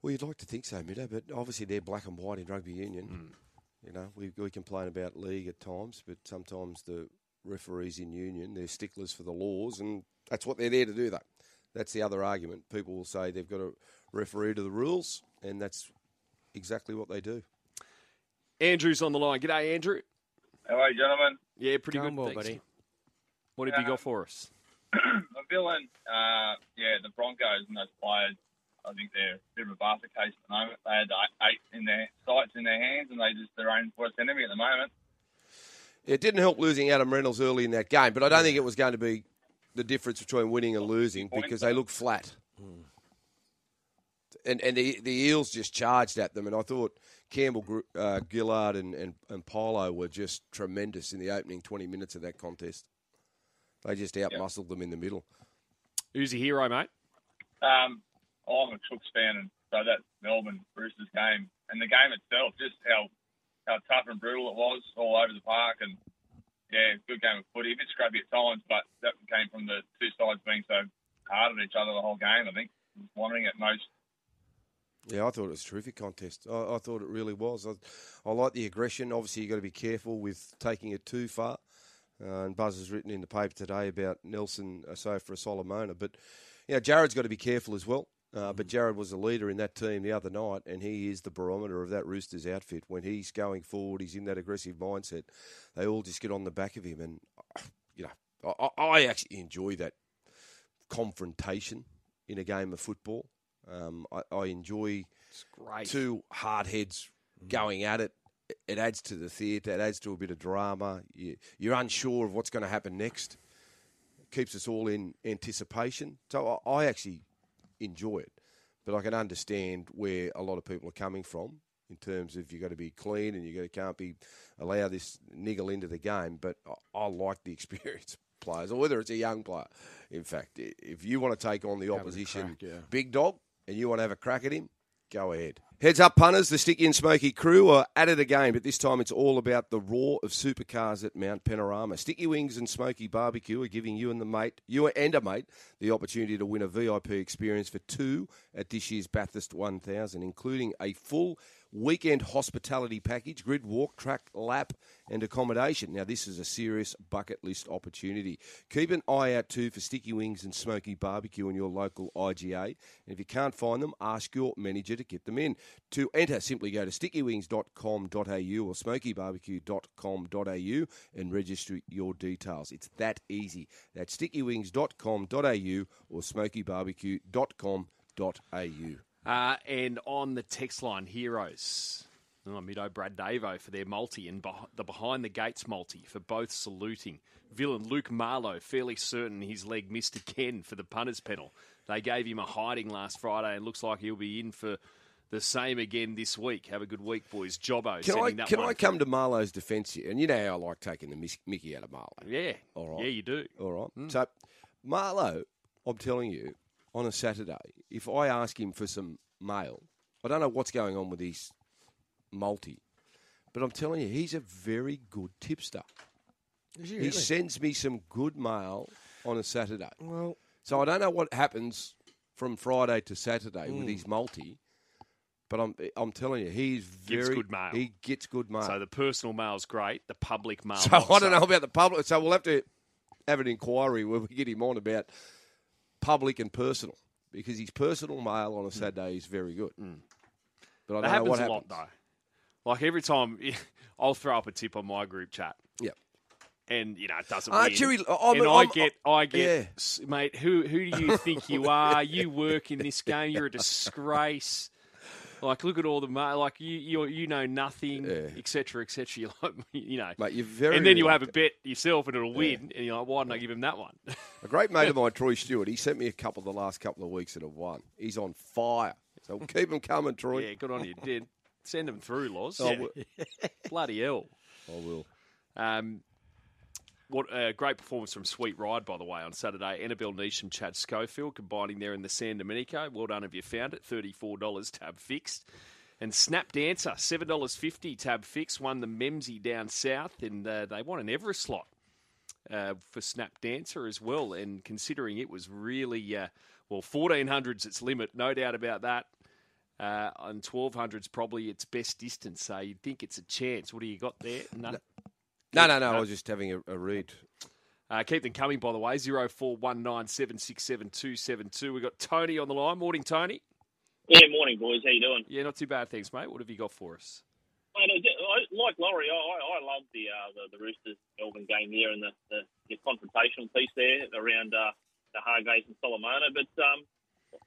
Well, you'd like to think so, Middo, but obviously they're black and white in rugby union. Hmm. You know, we we complain about league at times, but sometimes the referees in union they're sticklers for the laws, and that's what they're there to do. Though that's the other argument. People will say they've got to referee to the rules, and that's exactly what they do. Andrew's on the line. G'day, Andrew. How are you, gentlemen? Yeah, pretty Going good, well, thanks. buddy. What have you got for us? A villain, uh, yeah, the Broncos and those players. I think they're a bit of a basket case at the moment. They had eight in their sights in their hands, and they just their own worst enemy at the moment. It didn't help losing Adam Reynolds early in that game, but I don't think it was going to be the difference between winning and losing because they looked flat. And and the the Eels just charged at them, and I thought Campbell, uh, Gillard, and, and and Paulo were just tremendous in the opening twenty minutes of that contest. They just outmuscled them in the middle. Who's your hero, mate? Um, I'm a Chooks fan, and so that Melbourne Roosters game and the game itself, just how how tough and brutal it was all over the park, and yeah, good game of footy. A bit scrappy at times, but that came from the two sides being so hard at each other the whole game. I think wandering at most. Yeah, I thought it was a terrific contest. I, I thought it really was. I, I like the aggression. Obviously, you've got to be careful with taking it too far. Uh, and Buzz has written in the paper today about Nelson Asofa Solomona. But, you know, Jared's got to be careful as well. Uh, but Jared was a leader in that team the other night, and he is the barometer of that Roosters outfit. When he's going forward, he's in that aggressive mindset. They all just get on the back of him. And, you know, I I actually enjoy that confrontation in a game of football. Um, I, I enjoy two hard heads going at it. It adds to the theatre. It adds to a bit of drama. You, you're unsure of what's going to happen next. It Keeps us all in anticipation. So I, I actually enjoy it. but I can understand where a lot of people are coming from in terms of you've got to be clean and you can't be allow this niggle into the game. But I, I like the experienced players, or whether it's a young player. In fact, if you want to take on the opposition crack, yeah. big dog and you want to have a crack at him, go ahead. Heads up, punters. The Sticky and Smoky crew are at it again, but this time it's all about the roar of supercars at Mount Panorama. Sticky Wings and Smoky Barbecue are giving you and the mate, you and a mate, the opportunity to win a VIP experience for two at this year's Bathurst 1000, including a full weekend hospitality package, grid walk, track lap, and accommodation. Now, this is a serious bucket list opportunity. Keep an eye out too for Sticky Wings and Smoky Barbecue in your local IGA. And if you can't find them, ask your manager to get them in. To enter, simply go to stickywings.com.au or smokybarbecue.com.au and register your details. It's that easy. That's stickywings.com.au or smokybarbecue.com.au. Uh, and on the text line, Heroes. Oh, Mido Brad Davo for their multi and beh- the behind the gates multi for both saluting. Villain Luke Marlowe, fairly certain his leg missed again for the punters panel. They gave him a hiding last Friday and looks like he'll be in for the same again this week. Have a good week, boys. Jobbo Can I can I come to Marlowe's defence here? And you know how I like taking the Mickey out of Marlowe. Yeah. All right. Yeah, you do. All right. So, Marlowe, I'm telling you, on a Saturday, if I ask him for some mail, I don't know what's going on with his multi, but I'm telling you, he's a very good tipster. He sends me some good mail on a Saturday. Well, So I don't know what happens from Friday to Saturday with hmm. his multi, but I'm I'm telling you, he's very Gives good mail. He gets good mail. So the personal mail's great. The public mail. So I don't know about the public. So we'll have to have an inquiry where we get him on about public and personal because his personal mail on a Saturday is very good. But I don't know happens what a happens. lot, though. Like every time, I'll throw up a tip on my group chat. Yep. and you know it doesn't. Ah, win. Jerry, I'm- and i I'm- get, I get, yeah. Mate. Who who do you think you are? You work in this game. You're a disgrace. Like, look at all the like you you you know nothing, Yeah. etc. etc. You're like, you know, Mate, you're very and then you'll have a bet yourself, and it'll win. And you're like, why didn't I give him that one? A great mate of mine, Troy Stewart, he sent me a couple the last couple of weeks that have won. He's on fire. So keep him coming, Troy. yeah, good on you, did. Send them through, Loz. Will. Bloody hell. I will. Um, what a great performance from Sweet Ride, by the way, on Saturday. Annabelle Neasham and Chad Schofield combining there in the San Domenico. Well done if you found it. $34 tab fixed. And Snap Dancer, $7.50 tab fixed. Won the Memsie down south, and uh, they won an Everest slot uh, for Snap Dancer as well. And considering it was really, uh, well, 1400's its limit, no doubt about that. Uh, and 1200's probably its best distance, so you'd think it's a chance. What do you got there? No, no, no. I was just having a, a read. Uh, keep them coming, by the way. Zero four one nine seven six seven two seven two. We've got Tony on the line. Morning, Tony. Yeah, morning, boys. How you doing? Yeah, not too bad, thanks, mate. What have you got for us? Mate, I, I- like Laurie, I, I I love the, uh, the the Roosters Melbourne game there and the, the, the confrontational piece there around uh, the Hargreaves and Solomona. But um,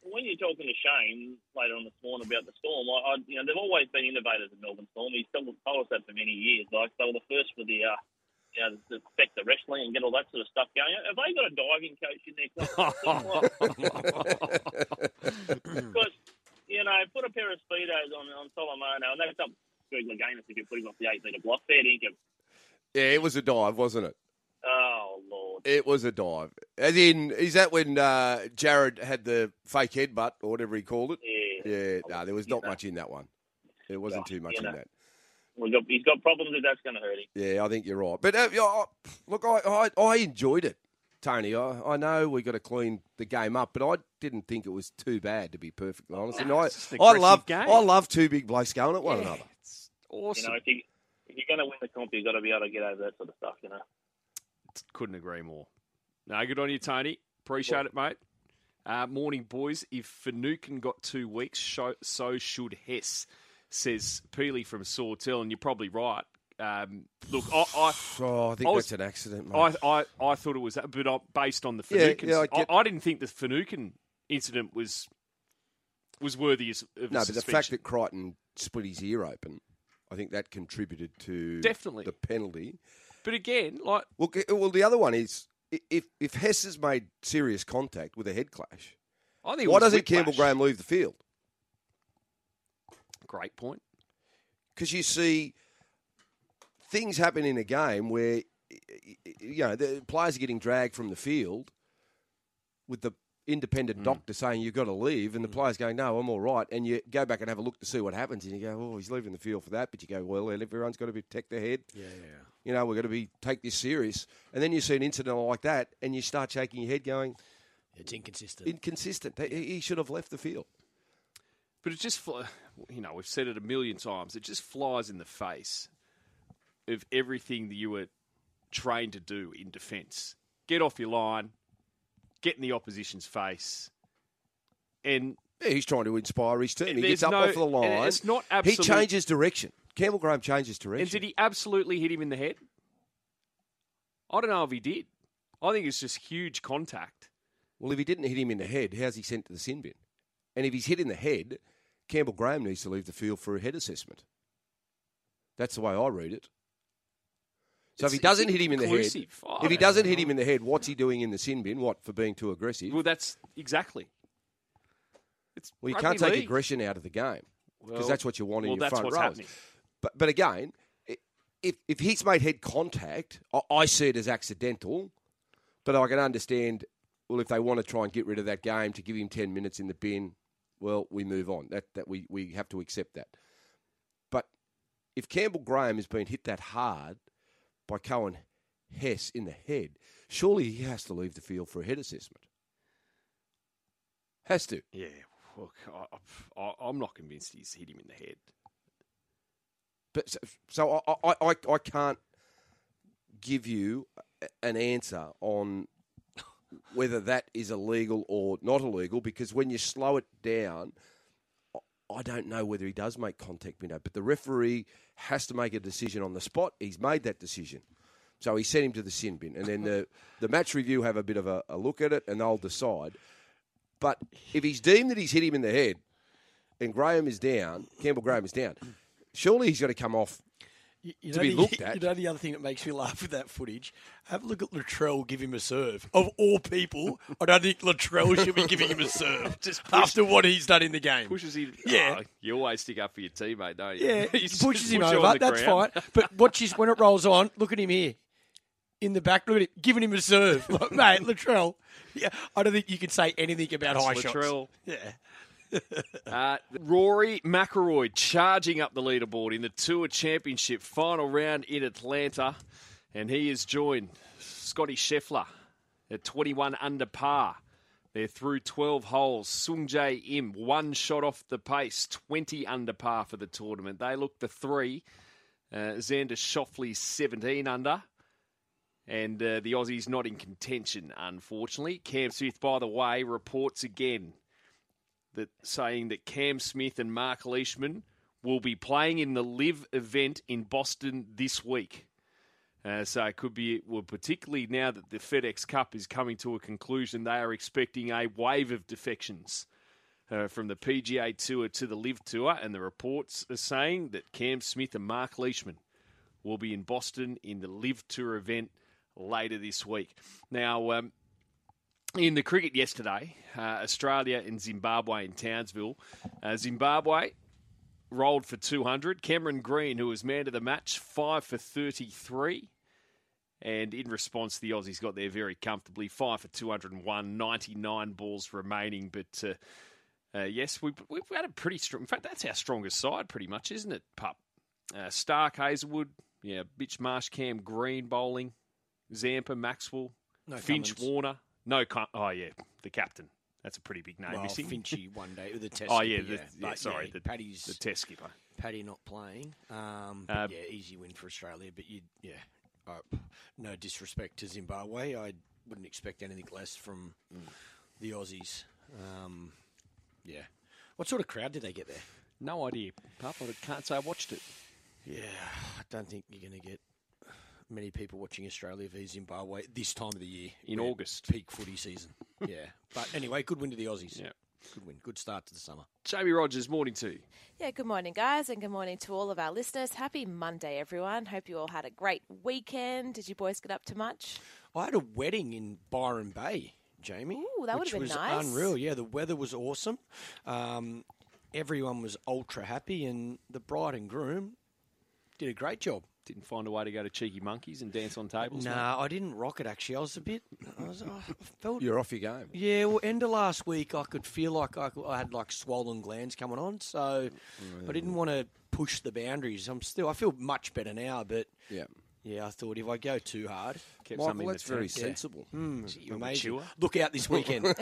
when you're talking to Shane later on this morning about the Storm, I, I, you know they've always been innovators in Melbourne Storm. He's told, told us that for many years. Like they were the first for the. Uh, you know, to perfect the wrestling and get all that sort of stuff going. Have they got a diving coach in there? Because, you know, put a pair of Speedos on, on Solomona, and that's up Greg Louganis if you put him off the eight metre block. Fair dinkum. Yeah, it was a dive, wasn't it? Oh, Lord. It was a dive. As in, is that when uh, Jared had the fake headbutt or whatever he called it? Yeah. Yeah, no, there was not Yeah. much in that one. There wasn't too much you in know. that. We've got, he's got problems if that's going to hurt him. Yeah, I think you're right. But uh, look, I, I I enjoyed it, Tony. I, I know we got to clean the game up, but I didn't think it was too bad to be perfectly honest. And I, it's just an I love game. I love two big blokes going at one Yeah, another. It's You awesome. know, if, you, if you're going to win the comp, you've got to be able to get over that sort of stuff, you know. Couldn't agree more. No, good on you, Tony. Appreciate it, mate. Uh, morning, boys. If Finucane got two weeks, so, so should Hess, says Peely from Sawtell, and you're probably right. Um, look, I, I, Oh, I think I was- that's an accident, mate. I, I, I thought it was that, but I, based on the Yeah, Finucane, yeah, I I, didn't think the Finucane incident was was worthy of no, but the fact that Crichton split his ear open, I think that contributed to Definitely. the penalty. But again, like Well, well, the other one is if if Hess has made serious contact with a head clash, I think, why doesn't. Campbell Graham leave the field? Great point. because you see things happen in a game where you know the players are getting dragged from the field with the independent hmm. doctor saying you've got to leave, and the hmm. players going, "No, I'm all right," and you go back and have a look to see what happens, and you go, "Oh, he's leaving the field for that," but you go, "Well, everyone's got to protect their head." Yeah, yeah. You know, we're going to be take this serious, and then you see an incident like that, and you start shaking your head, going, It's inconsistent. "Inconsistent. He he should have left the field." But it just, you know, we've said it a million times. It just flies in the face of everything that you were trained to do in defence. Get off your line, get in the opposition's face, and Yeah, he's trying to inspire his team. He gets up no- off the line. it's not he changes direction. Campbell Graham changes direction. and did he absolutely hit him in the head? I don't know if he did. I think it's just huge contact. Well, if he didn't hit him in the head, how's he sent to the sin bin? And if he's hit in the head, Campbell Graham needs to leave the field for a head assessment. That's the way I read it. So if he doesn't hit him in the head. I oh, if he doesn't hit him in the head, what's he doing in the sin bin? What for being too aggressive? Well, that's exactly. It's Well, you can't take league. aggression out of the game because Well- that's what you want in well, your that's front what's rows. happening. But but again, if if he's made head contact, I, I see it as accidental. But I can understand. Well, if they want to try and get rid of that game to give him ten minutes in the bin, well, we move on. That that we we have to accept that. But if Campbell Graham has been hit that hard by Coen Hess in the head, surely he has to leave the field for a head assessment. Has to. Yeah, look, I, I, I'm not convinced he's hit him in the head. But so, so I, I, I, I can't give you an answer on whether that is illegal or not illegal because when you slow it down, I- don't know whether he does make contact window, but the referee has to make a decision on the spot. He's made that decision. So he sent him to the sin bin, and then the, the match review have a bit of a, a look at it, and they'll decide. But if he's deemed that he's hit him in the head, and Graham is down, Campbell Graham is down, surely he's got to come off You, you to know be the, looked at. You know the other thing that makes me laugh with that footage? Have a look at Latrell give him a serve. Of all people, I don't think Latrell should be giving him a serve Just push- after what he's done in the game. Pushes him. Yeah. Oh, you always stick up for your teammate, don't you? Yeah, he pushes him push on over. That's ground. fine. But watch his when it rolls on. Look at him here in the back. Look at him giving him a serve, like, mate. Latrell. Yeah, I don't think you can say anything about high Latrell. shots. Yeah, Uh, Rory McIlroy charging up the leaderboard in the Tour Championship final round in Atlanta, and he is joined Scotty Scheffler at 21 under par. They're through 12 holes. Sung Jae Im, one shot off the pace, 20 under par for the tournament. They look the three. Uh, Xander Schauffele, 17 under. And uh, the Aussies not in contention, unfortunately. Cam Smith, by the way, reports again that saying that Cam Smith and Mark Leishman will be playing in the LIV event in Boston this week. Uh, so it could be, well, particularly now that the FedEx Cup is coming to a conclusion, they are expecting a wave of defections uh, from the PGA Tour to the LIV Tour, and the reports are saying that Cam Smith and Mark Leishman will be in Boston in the LIV Tour event later this week. Now, um, in the cricket yesterday, uh, Australia and Zimbabwe in Townsville. Uh, Zimbabwe rolled for 200. Cameron Green, who was man of the match, 5 for 33. And in response, the Aussies got there very comfortably, 5 for 201, 99 balls remaining. But uh, uh, yes, we've, we've had a pretty strong. In fact, that's our strongest side, pretty much, isn't it, Pup? Uh, Starc, Hazlewood, yeah, Mitch Marsh, Cam Green bowling, Zampa, Maxwell, No Finch, Cummins. Warner. No, oh yeah, the captain. That's a pretty big name well, missing. Finchy one day with the test. Oh, yeah, skipper, the- yeah. yeah, sorry, yeah, the- Paddy's the test skipper. Paddy not playing. Um, Uh, yeah, easy win for Australia. But you, yeah, no disrespect to Zimbabwe. I wouldn't expect anything less from the Aussies. Um, yeah. What sort of crowd did they get there? No idea, Pup. I can't say I watched it. Yeah, I don't think you're going to get many people watching Australia v Zimbabwe this time of the year In where August. peak footy season. yeah, but anyway, good win to the Aussies. Yeah. good win, good start to the summer. Jamie Rogers, morning to you. Yeah, good morning, guys, and good morning to all of our listeners. Happy Monday, everyone. Hope you all had a great weekend. Did you boys get up to much? I had a wedding in Byron Bay, Jamie. Ooh, that would've been was nice. Unreal, yeah. The weather was awesome. Um, everyone was ultra happy, and the bride and groom did a great job. Didn't find a way to go to Cheeky Monkeys and dance on tables. No, mate? I didn't rock it actually. I was a bit. I, was, I felt. You're off your game. Yeah, well, end of last week, I could feel like I, I had like swollen glands coming on, so I didn't want to push the boundaries. I'm still. I feel much better now, but Yeah. yeah, I thought if I go too hard, Kept something Michael, that's very sensible. hmm, you're amazing. mature. Look out this weekend.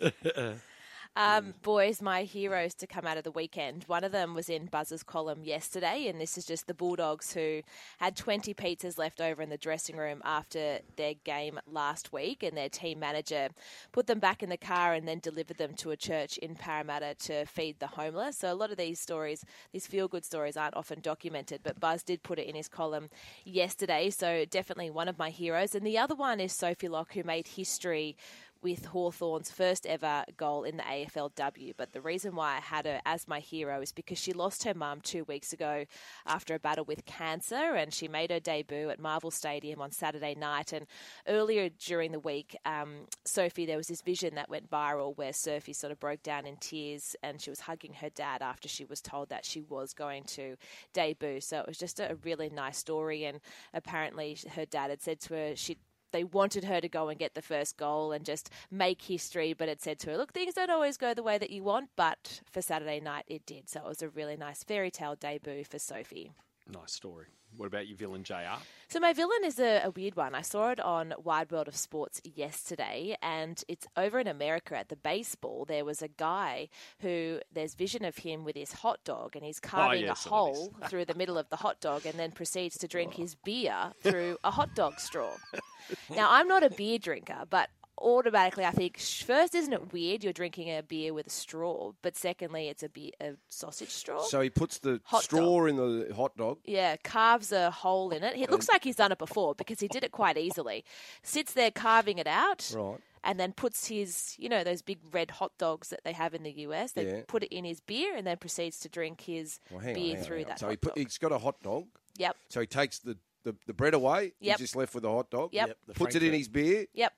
Um, boys, my heroes to come out of the weekend. One of them was in Buzz's column yesterday, and this is just the Bulldogs who had 20 pizzas left over in the dressing room after their game last week, and their team manager put them back in the car and then delivered them to a church in Parramatta to feed the homeless. So a lot of these stories, these feel-good stories, aren't often documented, but Buzz did put it in his column yesterday. So definitely one of my heroes, and the other one is Sophie Locke, who made history with Hawthorn's first ever goal in the AFLW. But the reason why I had her as my hero is because she lost her mum two weeks ago after a battle with cancer, and she made her debut at Marvel Stadium on Saturday night. And earlier during the week, um, Sophie, there was this vision that went viral where Sophie sort of broke down in tears and she was hugging her dad after she was told that she was going to debut. So it was just a really nice story, and apparently her dad had said to her she they wanted her to go and get the first goal and just make history, but it said to her, look, things don't always go the way that you want, but for Saturday night it did. So it was a really nice fairy tale debut for Sophie. Nice story. What about your villain, JR? So my villain is a, a weird one. I saw it on Wide World of Sports yesterday, and it's over in America at the baseball. There was a guy who there's vision of him with his hot dog, and he's oh, carving yes, a I know this. hole through the middle of the hot dog, and then proceeds to drink oh. his beer through a hot dog straw. now I'm not a beer drinker, but automatically I think first isn't it weird you're drinking a beer with a straw, but secondly it's a beer a sausage straw. So he puts the Hot straw in the hot dog. Yeah, carves a hole in it. It looks like he's done it before because he did it quite easily. Sits there carving it out. Right. And then puts his, you know, those big red hot dogs that they have in the US. They Yeah. put it in his beer and then proceeds to drink his Well, hang on, beer hang on, through hang on. that So hot he put, dog. he's got a hot dog. Yep, So he takes the, the, the bread away. Yep. He's just left with the hot dog. Yep. Yep, the Puts it in Frankfurt. his beer. yep.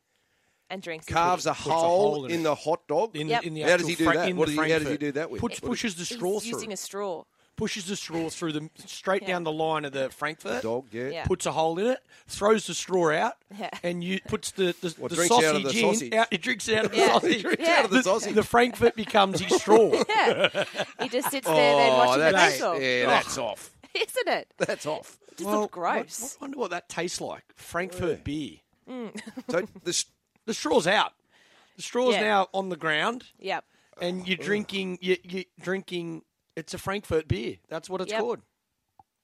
And drinks. Carves a Puts a hole, hole in in the hot dog. In, Yep. in the How does he do fra- that? What does he- how does he do that with? Puts, What- pushes the He's straw through. using a straw. pushes the straw through the straight Yeah. down the line of the Frankfurt. Dog, yeah. Yeah. Puts a hole in it, throws the straw out, Yeah. and you puts the the, What, the sausage out of the in. sausage? Out, he drinks it out of the Yeah. sausage. Drinks out of the sausage. The Frankfurt becomes his straw. Yeah. he just sits there then Oh, watching the that's, baseball. yeah, oh, that's off. Isn't it? That's off. It just Well, looks gross. I wonder what that tastes like. Frankfurt beer. Mm. So the, The straw's out. The straw's Yeah. now on the ground, Yep. and you're drinking. You, you're drinking. It's a Frankfurt beer. That's what it's Yep. called.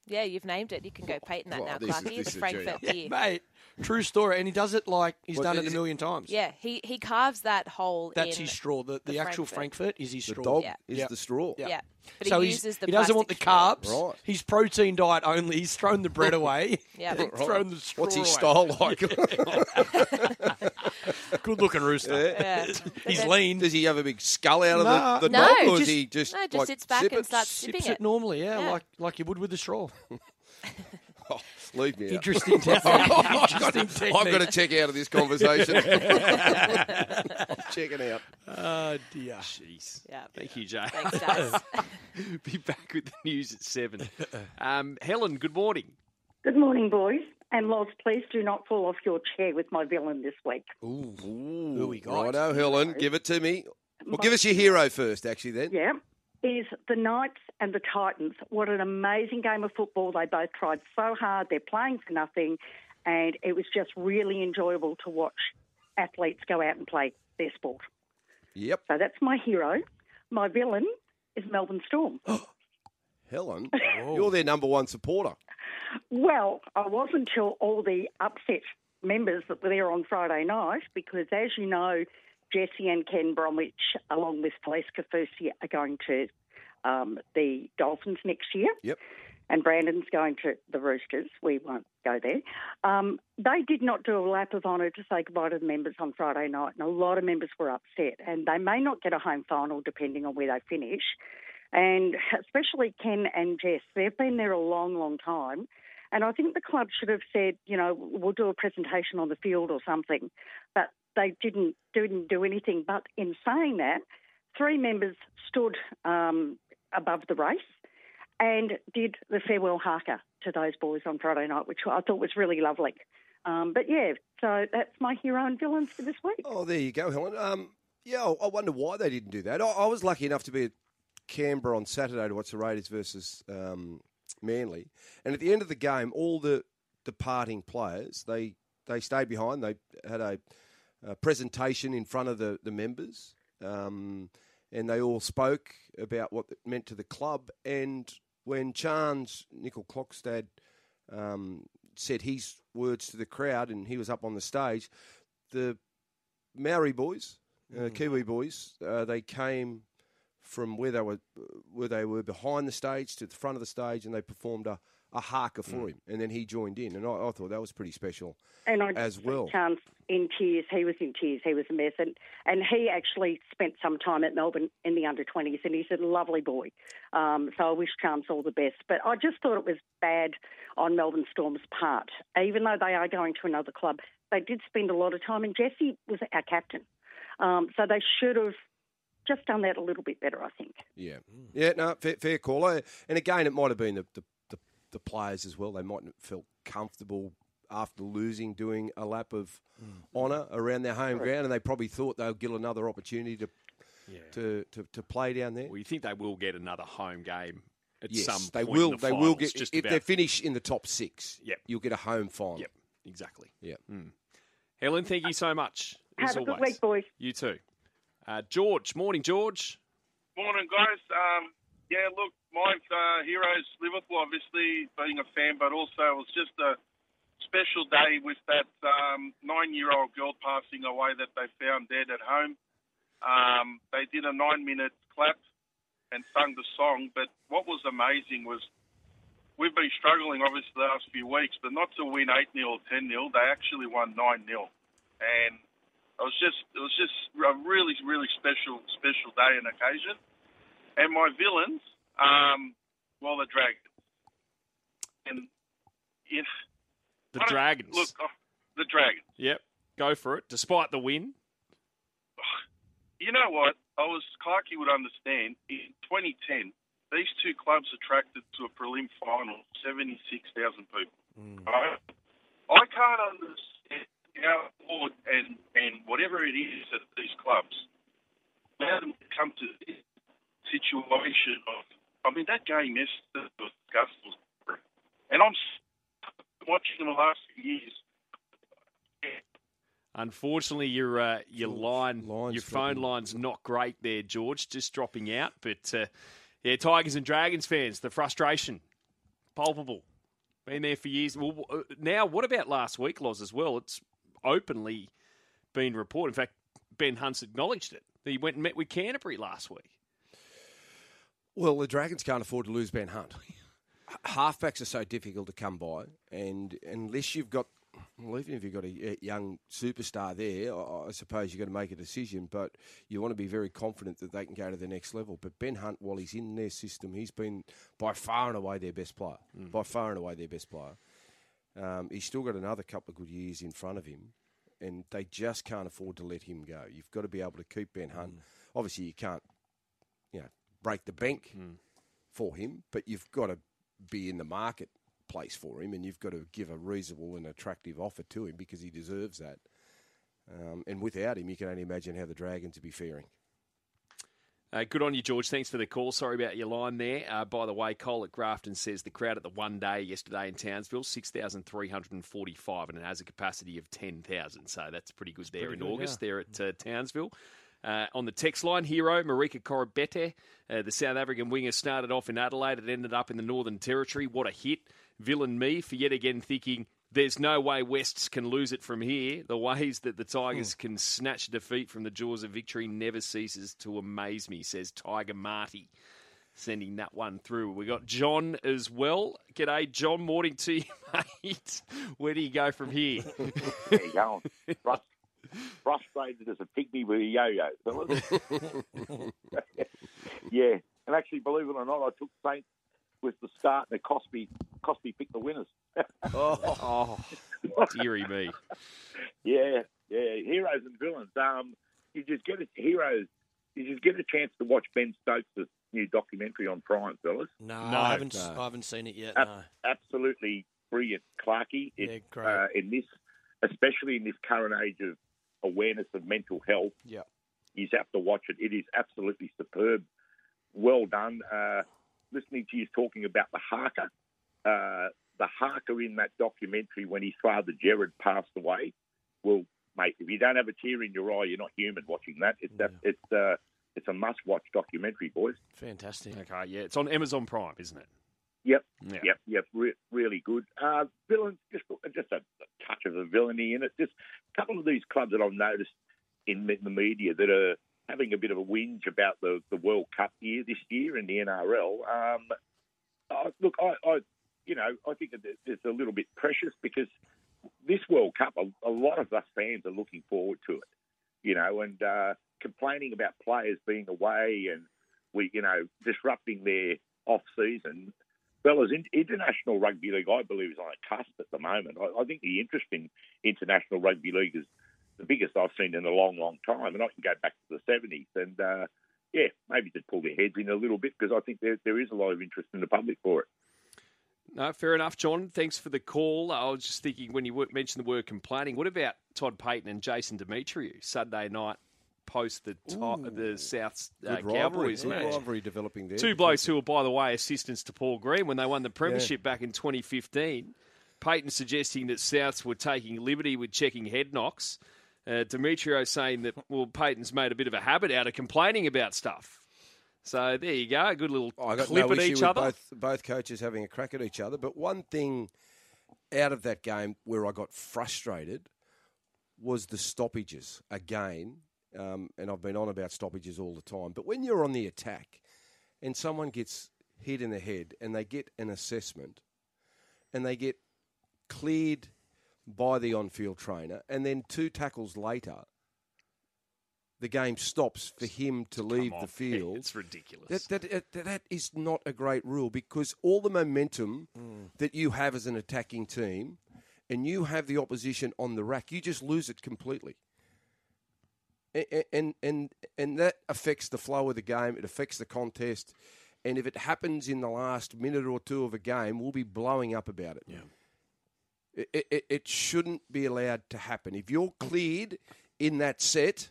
Yeah, you've named it. You can go patent that Well, now, this is- Clarky. this The a Frankfurt genius. beer. Mate, true story. And he does it like he's Well, done it a it- million times. Yeah, he, he carves that hole That's in. his straw. The, the, the actual Frankfurt. Frankfurt is his the straw. dog Yeah. is Yeah. the straw. Yeah. Yeah. But so he uses the he doesn't want the plastic straw. carbs. Right. He's protein diet only. He's thrown the bread away. Yeah. and thrown the straw What's his away. style like? Good looking rooster. Yeah. He's lean. Does he have a big skull out of No. the, the No, dog, or just- does he just, no, just like, sits back sip and it? starts sipping Sips it. it normally, yeah, Yeah. like like you would with a straw. Oh, leave me out. Interesting technique. Interesting technique. I've got to check out of this conversation. I'm checking out. Oh dear. Jeez. Yeah. Thank you, Jay. Thanks, Daz. Be back with the news at seven. Um, Helen, good morning. Good morning, boys. And Loz, please do not fall off your chair with my villain this week. Ooh. Ooh, Who we got? Righto, Helen, give it to me. Well, give us your hero first, actually, then. Yeah. Is the Knights and the Titans. What an amazing game of football. They both tried so hard. They're playing for nothing. And it was just really enjoyable to watch athletes go out and play their sport. Yep. So that's my hero. My villain is Melbourne Storm. Helen, you're their number one supporter. Well, I was until all the upset members that were there on Friday night, because as you know, Jesse and Ken Bromwich, along with Felise Kaufusi, are going to um, the Dolphins next year. Yep. And Brandon's going to the Roosters. We won't go there. Um, they did not do a lap of honour to say goodbye to the members on Friday night, and a lot of members were upset. And they may not get a home final depending on where they finish. And especially Ken and Jess, they've been there a long, long time. And I think the club should have said, you know, we'll do a presentation on the field or something. But they didn't didn't do anything. But in saying that, three members stood um, above the race and did the farewell haka to those boys on Friday night, which I thought was really lovely. Um, but yeah, so that's my hero and villains for this week. Oh, there you go, Helen. Um, yeah, I wonder why they didn't do that. I, I was lucky enough to be Canberra on Saturday to watch the Raiders versus um, Manly, and at the end of the game, all the departing players they they stayed behind. They had a, a presentation in front of the the members, um, and they all spoke about what it meant to the club. And when Charnze Nicoll-Klokstad um, said his words to the crowd, and he was up on the stage, the Maori boys, uh, Kiwi boys, uh, they came from where they were where they were behind the stage to the front of the stage, and they performed a, a haka for him, and then he joined in, and I, I thought that was pretty special And I as well. Charnze in tears. He was in tears. He was a mess, and and he actually spent some time at Melbourne in the under twenties, and he's a lovely boy. Um, so I wish Charnze all the best. But I just thought it was bad on Melbourne Storm's part, even though they are going to another club. They did spend a lot of time, and Jesse was our captain, um, so they should have just done that a little bit better. I think. Yeah, yeah, no, fair, fair call. And again, it might have been the, the, the, the players as well. They mightn't have felt comfortable after losing doing a lap of honour around their home ground, and they probably thought they'll get another opportunity to to, to, to play down there. Well, you think they will get another home game at yes, some they point will. in the they finals, will get just if about. they finish in the top six. Yep. you'll get a home final. Yep, exactly. Yep. Hmm. Helen, thank you so much. as Have a good always. week, boys. You too. Uh, George, morning, George. Morning, guys. Um, yeah, look, my uh, heroes Liverpool, obviously being a fan, but also it was just a special day with that um, nine-year-old girl passing away that they found dead at home. Um, they did a nine-minute clap and sung the song, but what was amazing was we've been struggling obviously the last few weeks, but not to win eight 0 or ten 0 They actually won nine 0 and it was just it was just a really really special special day and occasion. And my villains, um, well, the Dragons. And if The Dragons. look, oh, the Dragons. Yep, go for it. Despite the win, You know what? I was Clarky would understand. In 2010, these two clubs attracted to a prelim final 76,000 people. Right? I can't understand how board and and whatever it is at these clubs allow them to come to this situation of. I mean, that game yesterday was disgusting, and I'm watching them the last few years. unfortunately, your uh, your line, line's your phone dropping. line's not great there, George. Just dropping out. But uh, yeah, Tigers and Dragons fans, the frustration palpable. Been there for years. Well, uh, now what about last week, Loz, as well? It's openly been reported. In fact, Ben Hunt's acknowledged it. He went and met with Canterbury last week. Well, the Dragons can't afford to lose Ben Hunt. Halfbacks are so difficult to come by, and unless you've got, well, even if you've got a, young superstar there, I, I suppose you've got to make a decision. But you want to be very confident that they can go to the next level. But Ben Hunt, while he's in their system, he's been by far and away their best player. Mm. By far and away their best player. Um, he's still got another couple of good years in front of him, and they just can't afford to let him go. You've got to be able to keep Ben Hunt. Obviously, you can't, you know, break the bank for him, but you've got to be in the marketplace for him, and you've got to give a reasonable and attractive offer to him because he deserves that. Um, and without him, you can only imagine how the Dragons would be faring. Uh, good on you, George. Thanks for the call. Sorry about your line there. Uh, by the way, Cole at Grafton says the crowd at the one day yesterday in Townsville, 6,345, and it has a capacity of 10,000. So that's pretty good there in good, August there at uh, Townsville. Uh, on the text line, hero Marika Koroibete, uh, the South African winger, started off in Adelaide. It ended up in the Northern Territory. What a hit. Villain me for yet again thinking there's no way Wests can lose it from here. The ways that the Tigers hmm. can snatch defeat from the jaws of victory never ceases to amaze me, says Tiger Marty. Sending that one through. We got John as well. G'day, John. Morning to you, mate. Where do you go from here? There you go. Frus- frustrated as a pygmy with a yo-yo, yeah, and actually, believe it or not, I took Saints with the start, and it cost me cost me pick the winners. Oh, dearie me. yeah, yeah, heroes and villains. Um, you just get it. Heroes did you get a chance to watch Ben Stokes' new documentary on Prime, fellas? No, No, I haven't. no. I haven't seen it yet. Ab- No. Absolutely brilliant, Clarkey. Yeah, great. uh, in this, especially in this current age of awareness of mental health, Yeah. you have to watch it. It is absolutely superb. Well done. Uh, listening to you talking about the haka, uh, the haka in that documentary when his father Jared passed away. Well, mate, if you don't have a tear in your eye, you're not human watching that. It's that, it's uh, it's a must-watch documentary, boys. Fantastic. Okay, yeah, it's on Amazon Prime, isn't it? Yep, Yeah. yep, yep. Re- really good. Uh, villain, just just a, a touch of the villainy in it. Just a couple of these clubs that I've noticed in the media that are having a bit of a whinge about the, the World Cup year this year in the NRL. Um, uh, look, I, I, you know, I think it's a little bit precious because this World Cup, a, a lot of us fans are looking forward to it. You know, and uh, complaining about players being away and we, you know, disrupting their off season. Fellas, in, international rugby league, I believe, is on a cusp at the moment. I, I think the interest in international rugby league is the biggest I've seen in a long, long time, and I can go back to the seventies. And uh, yeah, maybe just pull their heads in a little bit because I think there there is a lot of interest in the public for it. No, fair enough, John. Thanks for the call. I was just thinking when you mentioned the word complaining, what about Todd Payten and Jason Demetriou Sunday night post the to- the South uh, Good rivalry, Cowboys good match? rivalry developing there. Two blokes who were, by the way, assistants to Paul Green when they won the premiership back in 2015. Payton suggesting that Souths were taking liberty with checking head knocks. Uh, Demetriou saying that, well, Payten's made a bit of a habit out of complaining about stuff. So there you go, a good little I got clip no at each other. both both coaches having a crack at each other. But one thing out of that game where I got frustrated was the stoppages again. Um, and I've been on about stoppages all the time. But when you're on the attack and someone gets hit in the head and they get an assessment and they get cleared by the on-field trainer, and then two tackles later, the game stops for him to leave the on, field. It's ridiculous. That, that, that, that is not a great rule because all the momentum mm. that you have as an attacking team and you have the opposition on the rack, you just lose it completely. A- a- And, and, and that affects the flow of the game, it affects the contest. And if it happens in the last minute or two of a game, we'll be blowing up about it. Yeah. It, it, it shouldn't be allowed to happen. If you're cleared in that set,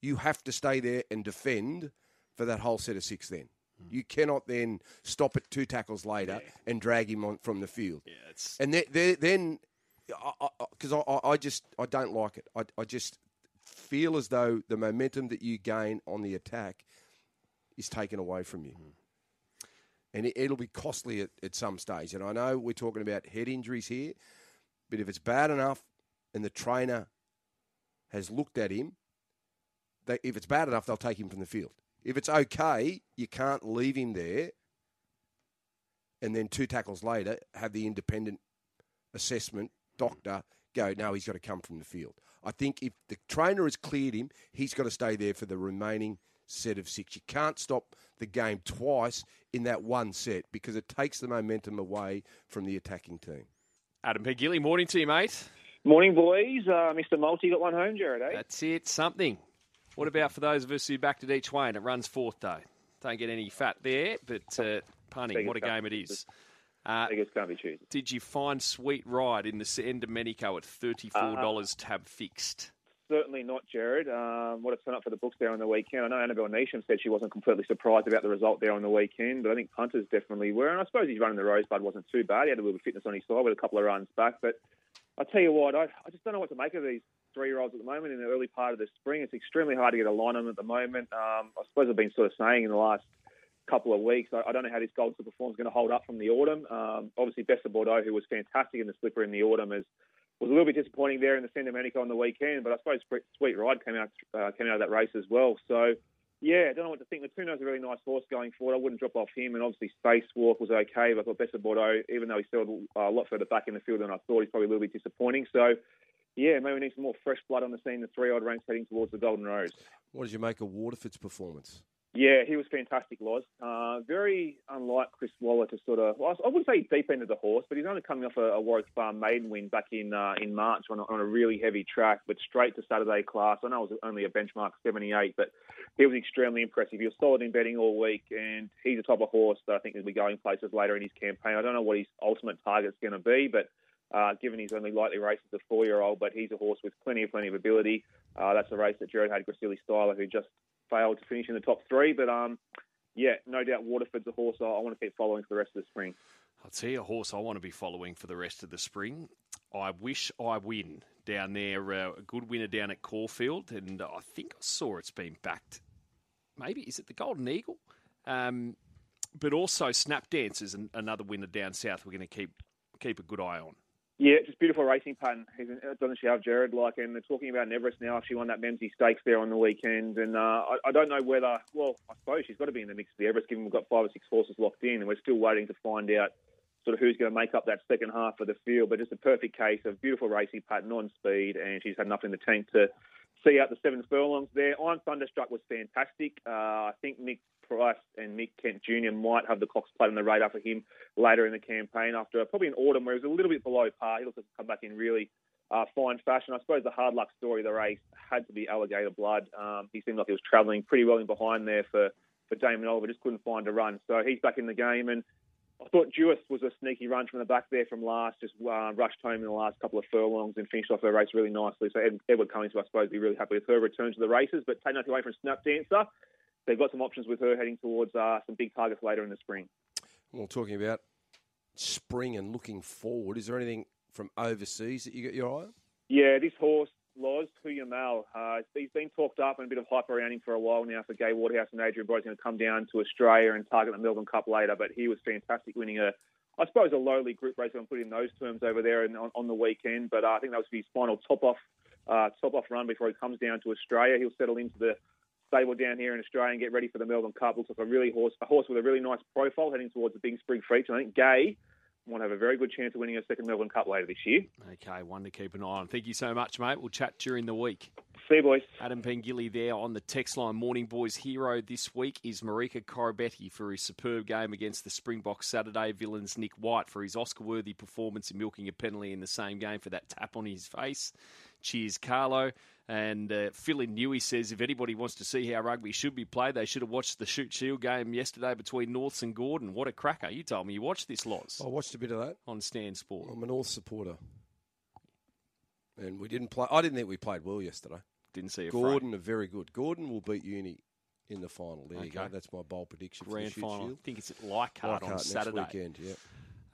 you have to stay there and defend for that whole set of six then. Mm-hmm. You cannot then stop it two tackles later and drag him on from the field. yeah, it's And then, then, then because I, I, I just I don't like it. I, I just feel as though the momentum that you gain on the attack is taken away from you. Mm-hmm. And it, it'll be costly at, at some stage. And I know we're talking about head injuries here, but if it's bad enough and the trainer has looked at him, they, if it's bad enough, they'll take him from the field. If it's okay, you can't leave him there and then two tackles later have the independent assessment doctor go, no, he's got to come from the field. I think if the trainer has cleared him, he's got to stay there for the remaining set of six. You can't stop the game twice in that one set because it takes the momentum away from the attacking team. Adam Pengilly. Morning to you, mate. Morning, boys. Uh, Mr. Multi got one home, Jared, eh? That's it, something. What about for those of us who backed it each way and it runs fourth, though? Don't get any fat there, but uh, punning, Biggest what a game it is. be. Uh, I guess can't be choosy. did you find Sweet Ride in the end Domenico at $34 tab fixed? Certainly not, Jared. Um, what a turn up for the books there on the weekend. I know Annabelle Neasham said she wasn't completely surprised about the result there on the weekend, but I think punters definitely were. And I suppose his run in the Rosebud wasn't too bad. He had a little bit of fitness on his side with a couple of runs back. But I tell you what, I, I just don't know what to make of these three-year-olds at the moment in the early part of the spring. It's extremely hard to get a line on them at the moment. Um, I suppose I've been sort of saying in the last couple of weeks. I, don't know how this Gold Slipper form is going to hold up from the autumn. Um, obviously, Best of Bordeaux, who was fantastic in the slipper in the autumn, is was a little bit disappointing there in the San Domenico on the weekend. But I suppose Sweet- Ride came out uh, came out of that race as well. So. Yeah, I don't know what to think. Latuno's a really nice horse going forward. I wouldn't drop off him. And obviously, Spacewalk was okay. But I thought Best Bordeaux, even though he's still a lot further back in the field than I thought, he's probably a little bit disappointing. So, yeah, maybe we need some more fresh blood on the scene. The three-odd ranks heading towards the Golden Rose. What did you make of Waterford's performance? Yeah, he was fantastic, Loz. Uh, very unlike Chris Waller to sort of, well, I wouldn't say deep into the horse, but he's only coming off a, a Warwick Farm maiden win back in uh, in March on a, on a really heavy track, but straight to Saturday class. I know it was only a benchmark 78, but he was extremely impressive. He was solid in betting all week, and he's a type of horse that I think will be going places later in his campaign. I don't know what his ultimate target's going to be, but uh, given he's only lightly raced as a four-year-old, but he's a horse with plenty of plenty of ability. Uh, that's a race that Jared had Gracili Styler, who just failed to finish in the top three. But um, yeah, no doubt Waterford's a horse I, I want to keep following for the rest of the spring. I'll tell you a horse I want to be following for the rest of the spring. I wish I win down there. Uh, a good winner down at Caulfield, and I think I saw it's been backed. Maybe is it the Golden Eagle? Um, but also Snap Dance is an, another winner down south. We're going to keep keep a good eye on. Yeah, just beautiful racing pattern, doesn't she have, Jared? Like, and they're talking about Everest now. She won that Memsie Stakes there on the weekend, and uh, I, I, don't know whether. Well, I suppose she's got to be in the mix for the Everest, given we've got five or six horses locked in, and we're still waiting to find out sort of who's going to make up that second half of the field. But just a perfect case of beautiful racing pattern on speed, and she's had enough in the tank to see out the seven furlongs there. I'm Thunderstruck was fantastic. Uh, I think Nick Price and Mick Kent Jr. might have the Cox plate on the radar for him later in the campaign after probably an autumn where he was a little bit below par. He looks to come back in really uh, fine fashion. I suppose the hard luck story of the race had to be Alligator Blood. Um, he seemed like he was travelling pretty well in behind there for, for Damien Oliver, just couldn't find a run. So he's back in the game and I thought Jewess was a sneaky run from the back there from last, just uh, rushed home in the last couple of furlongs and finished off her race really nicely. So Ed, Edward Cummings, I suppose, be really happy with her return to the races. But take nothing away from Snap Dancer they've got some options with her heading towards uh, some big targets later in the spring. Well, talking about spring and looking forward, is there anything from overseas that you got your eye on? Yeah, this horse, Loz Hoo Ya Mal, uh, he's been talked up and a bit of hype around him for a while now for Gai Waterhouse and Adrian Bott's going to come down to Australia and target the Melbourne Cup later, but he was fantastic winning a I suppose a lowly group race. I'm putting those terms over there and on, on the weekend, but uh, I think that was his final top off uh, top off run before he comes down to Australia. He'll settle into the stable down here in Australia and get ready for the Melbourne Cup. Looks like a really horse, a horse with a really nice profile heading towards the big spring feature. I think Gai will have a very good chance of winning a second Melbourne Cup later this year. Okay, one to keep an eye on. Thank you so much, mate. We'll chat during the week. See you, boys. Adam Pengilly there on the text line. Morning Boys hero this week is Marika Koroibete for his superb game against the Springboks Saturday. Villains Nic White for his Oscar-worthy performance in milking a penalty in the same game for that tap on his face. Cheers, Carlo. And uh, Phil in Newey says if anybody wants to see how rugby should be played, they should have watched the Shute Shield game yesterday between Norths and Gordon. What a cracker. You told me you watched this, Loz. I watched a bit of that. On Stan Sport. I'm a North supporter. And we didn't play. I didn't think we played well yesterday. Didn't see a Gordon frame. are very good. Gordon will beat Uni in the final. There Okay. you go. That's my bold prediction Grand for the final. Shield. I think it's at Leichhardt on Leichhardt Saturday. weekend. Yeah.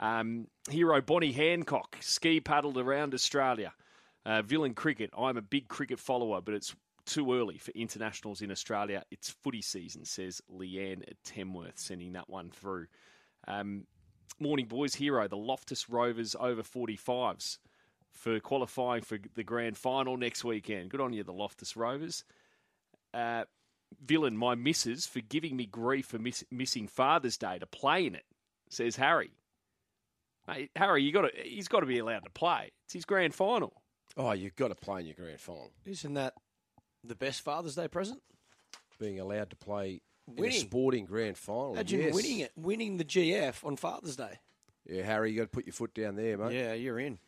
Um, hero Bonnie Hancock ski paddled around Australia. Uh, Villain cricket. I'm a big cricket follower, but it's too early for internationals in Australia. It's footy season, says Leanne Tamworth, sending that one through. Um, morning boys hero, the Loftus Rovers over 45s for qualifying for the grand final next weekend. Good on you, the Loftus Rovers. Uh, villain, my missus, for giving me grief for miss- missing Father's Day to play in it, says Harry. Hey, Harry, you got to, he's got to be allowed to play. It's his grand final. Oh, you've got to play in your grand final. Isn't that the best Father's Day present? Being allowed to play in a sporting grand final. Imagine yes. winning it, winning the GF on Father's Day. Yeah, Harry, you got to put your foot down there, mate. Yeah, you're in.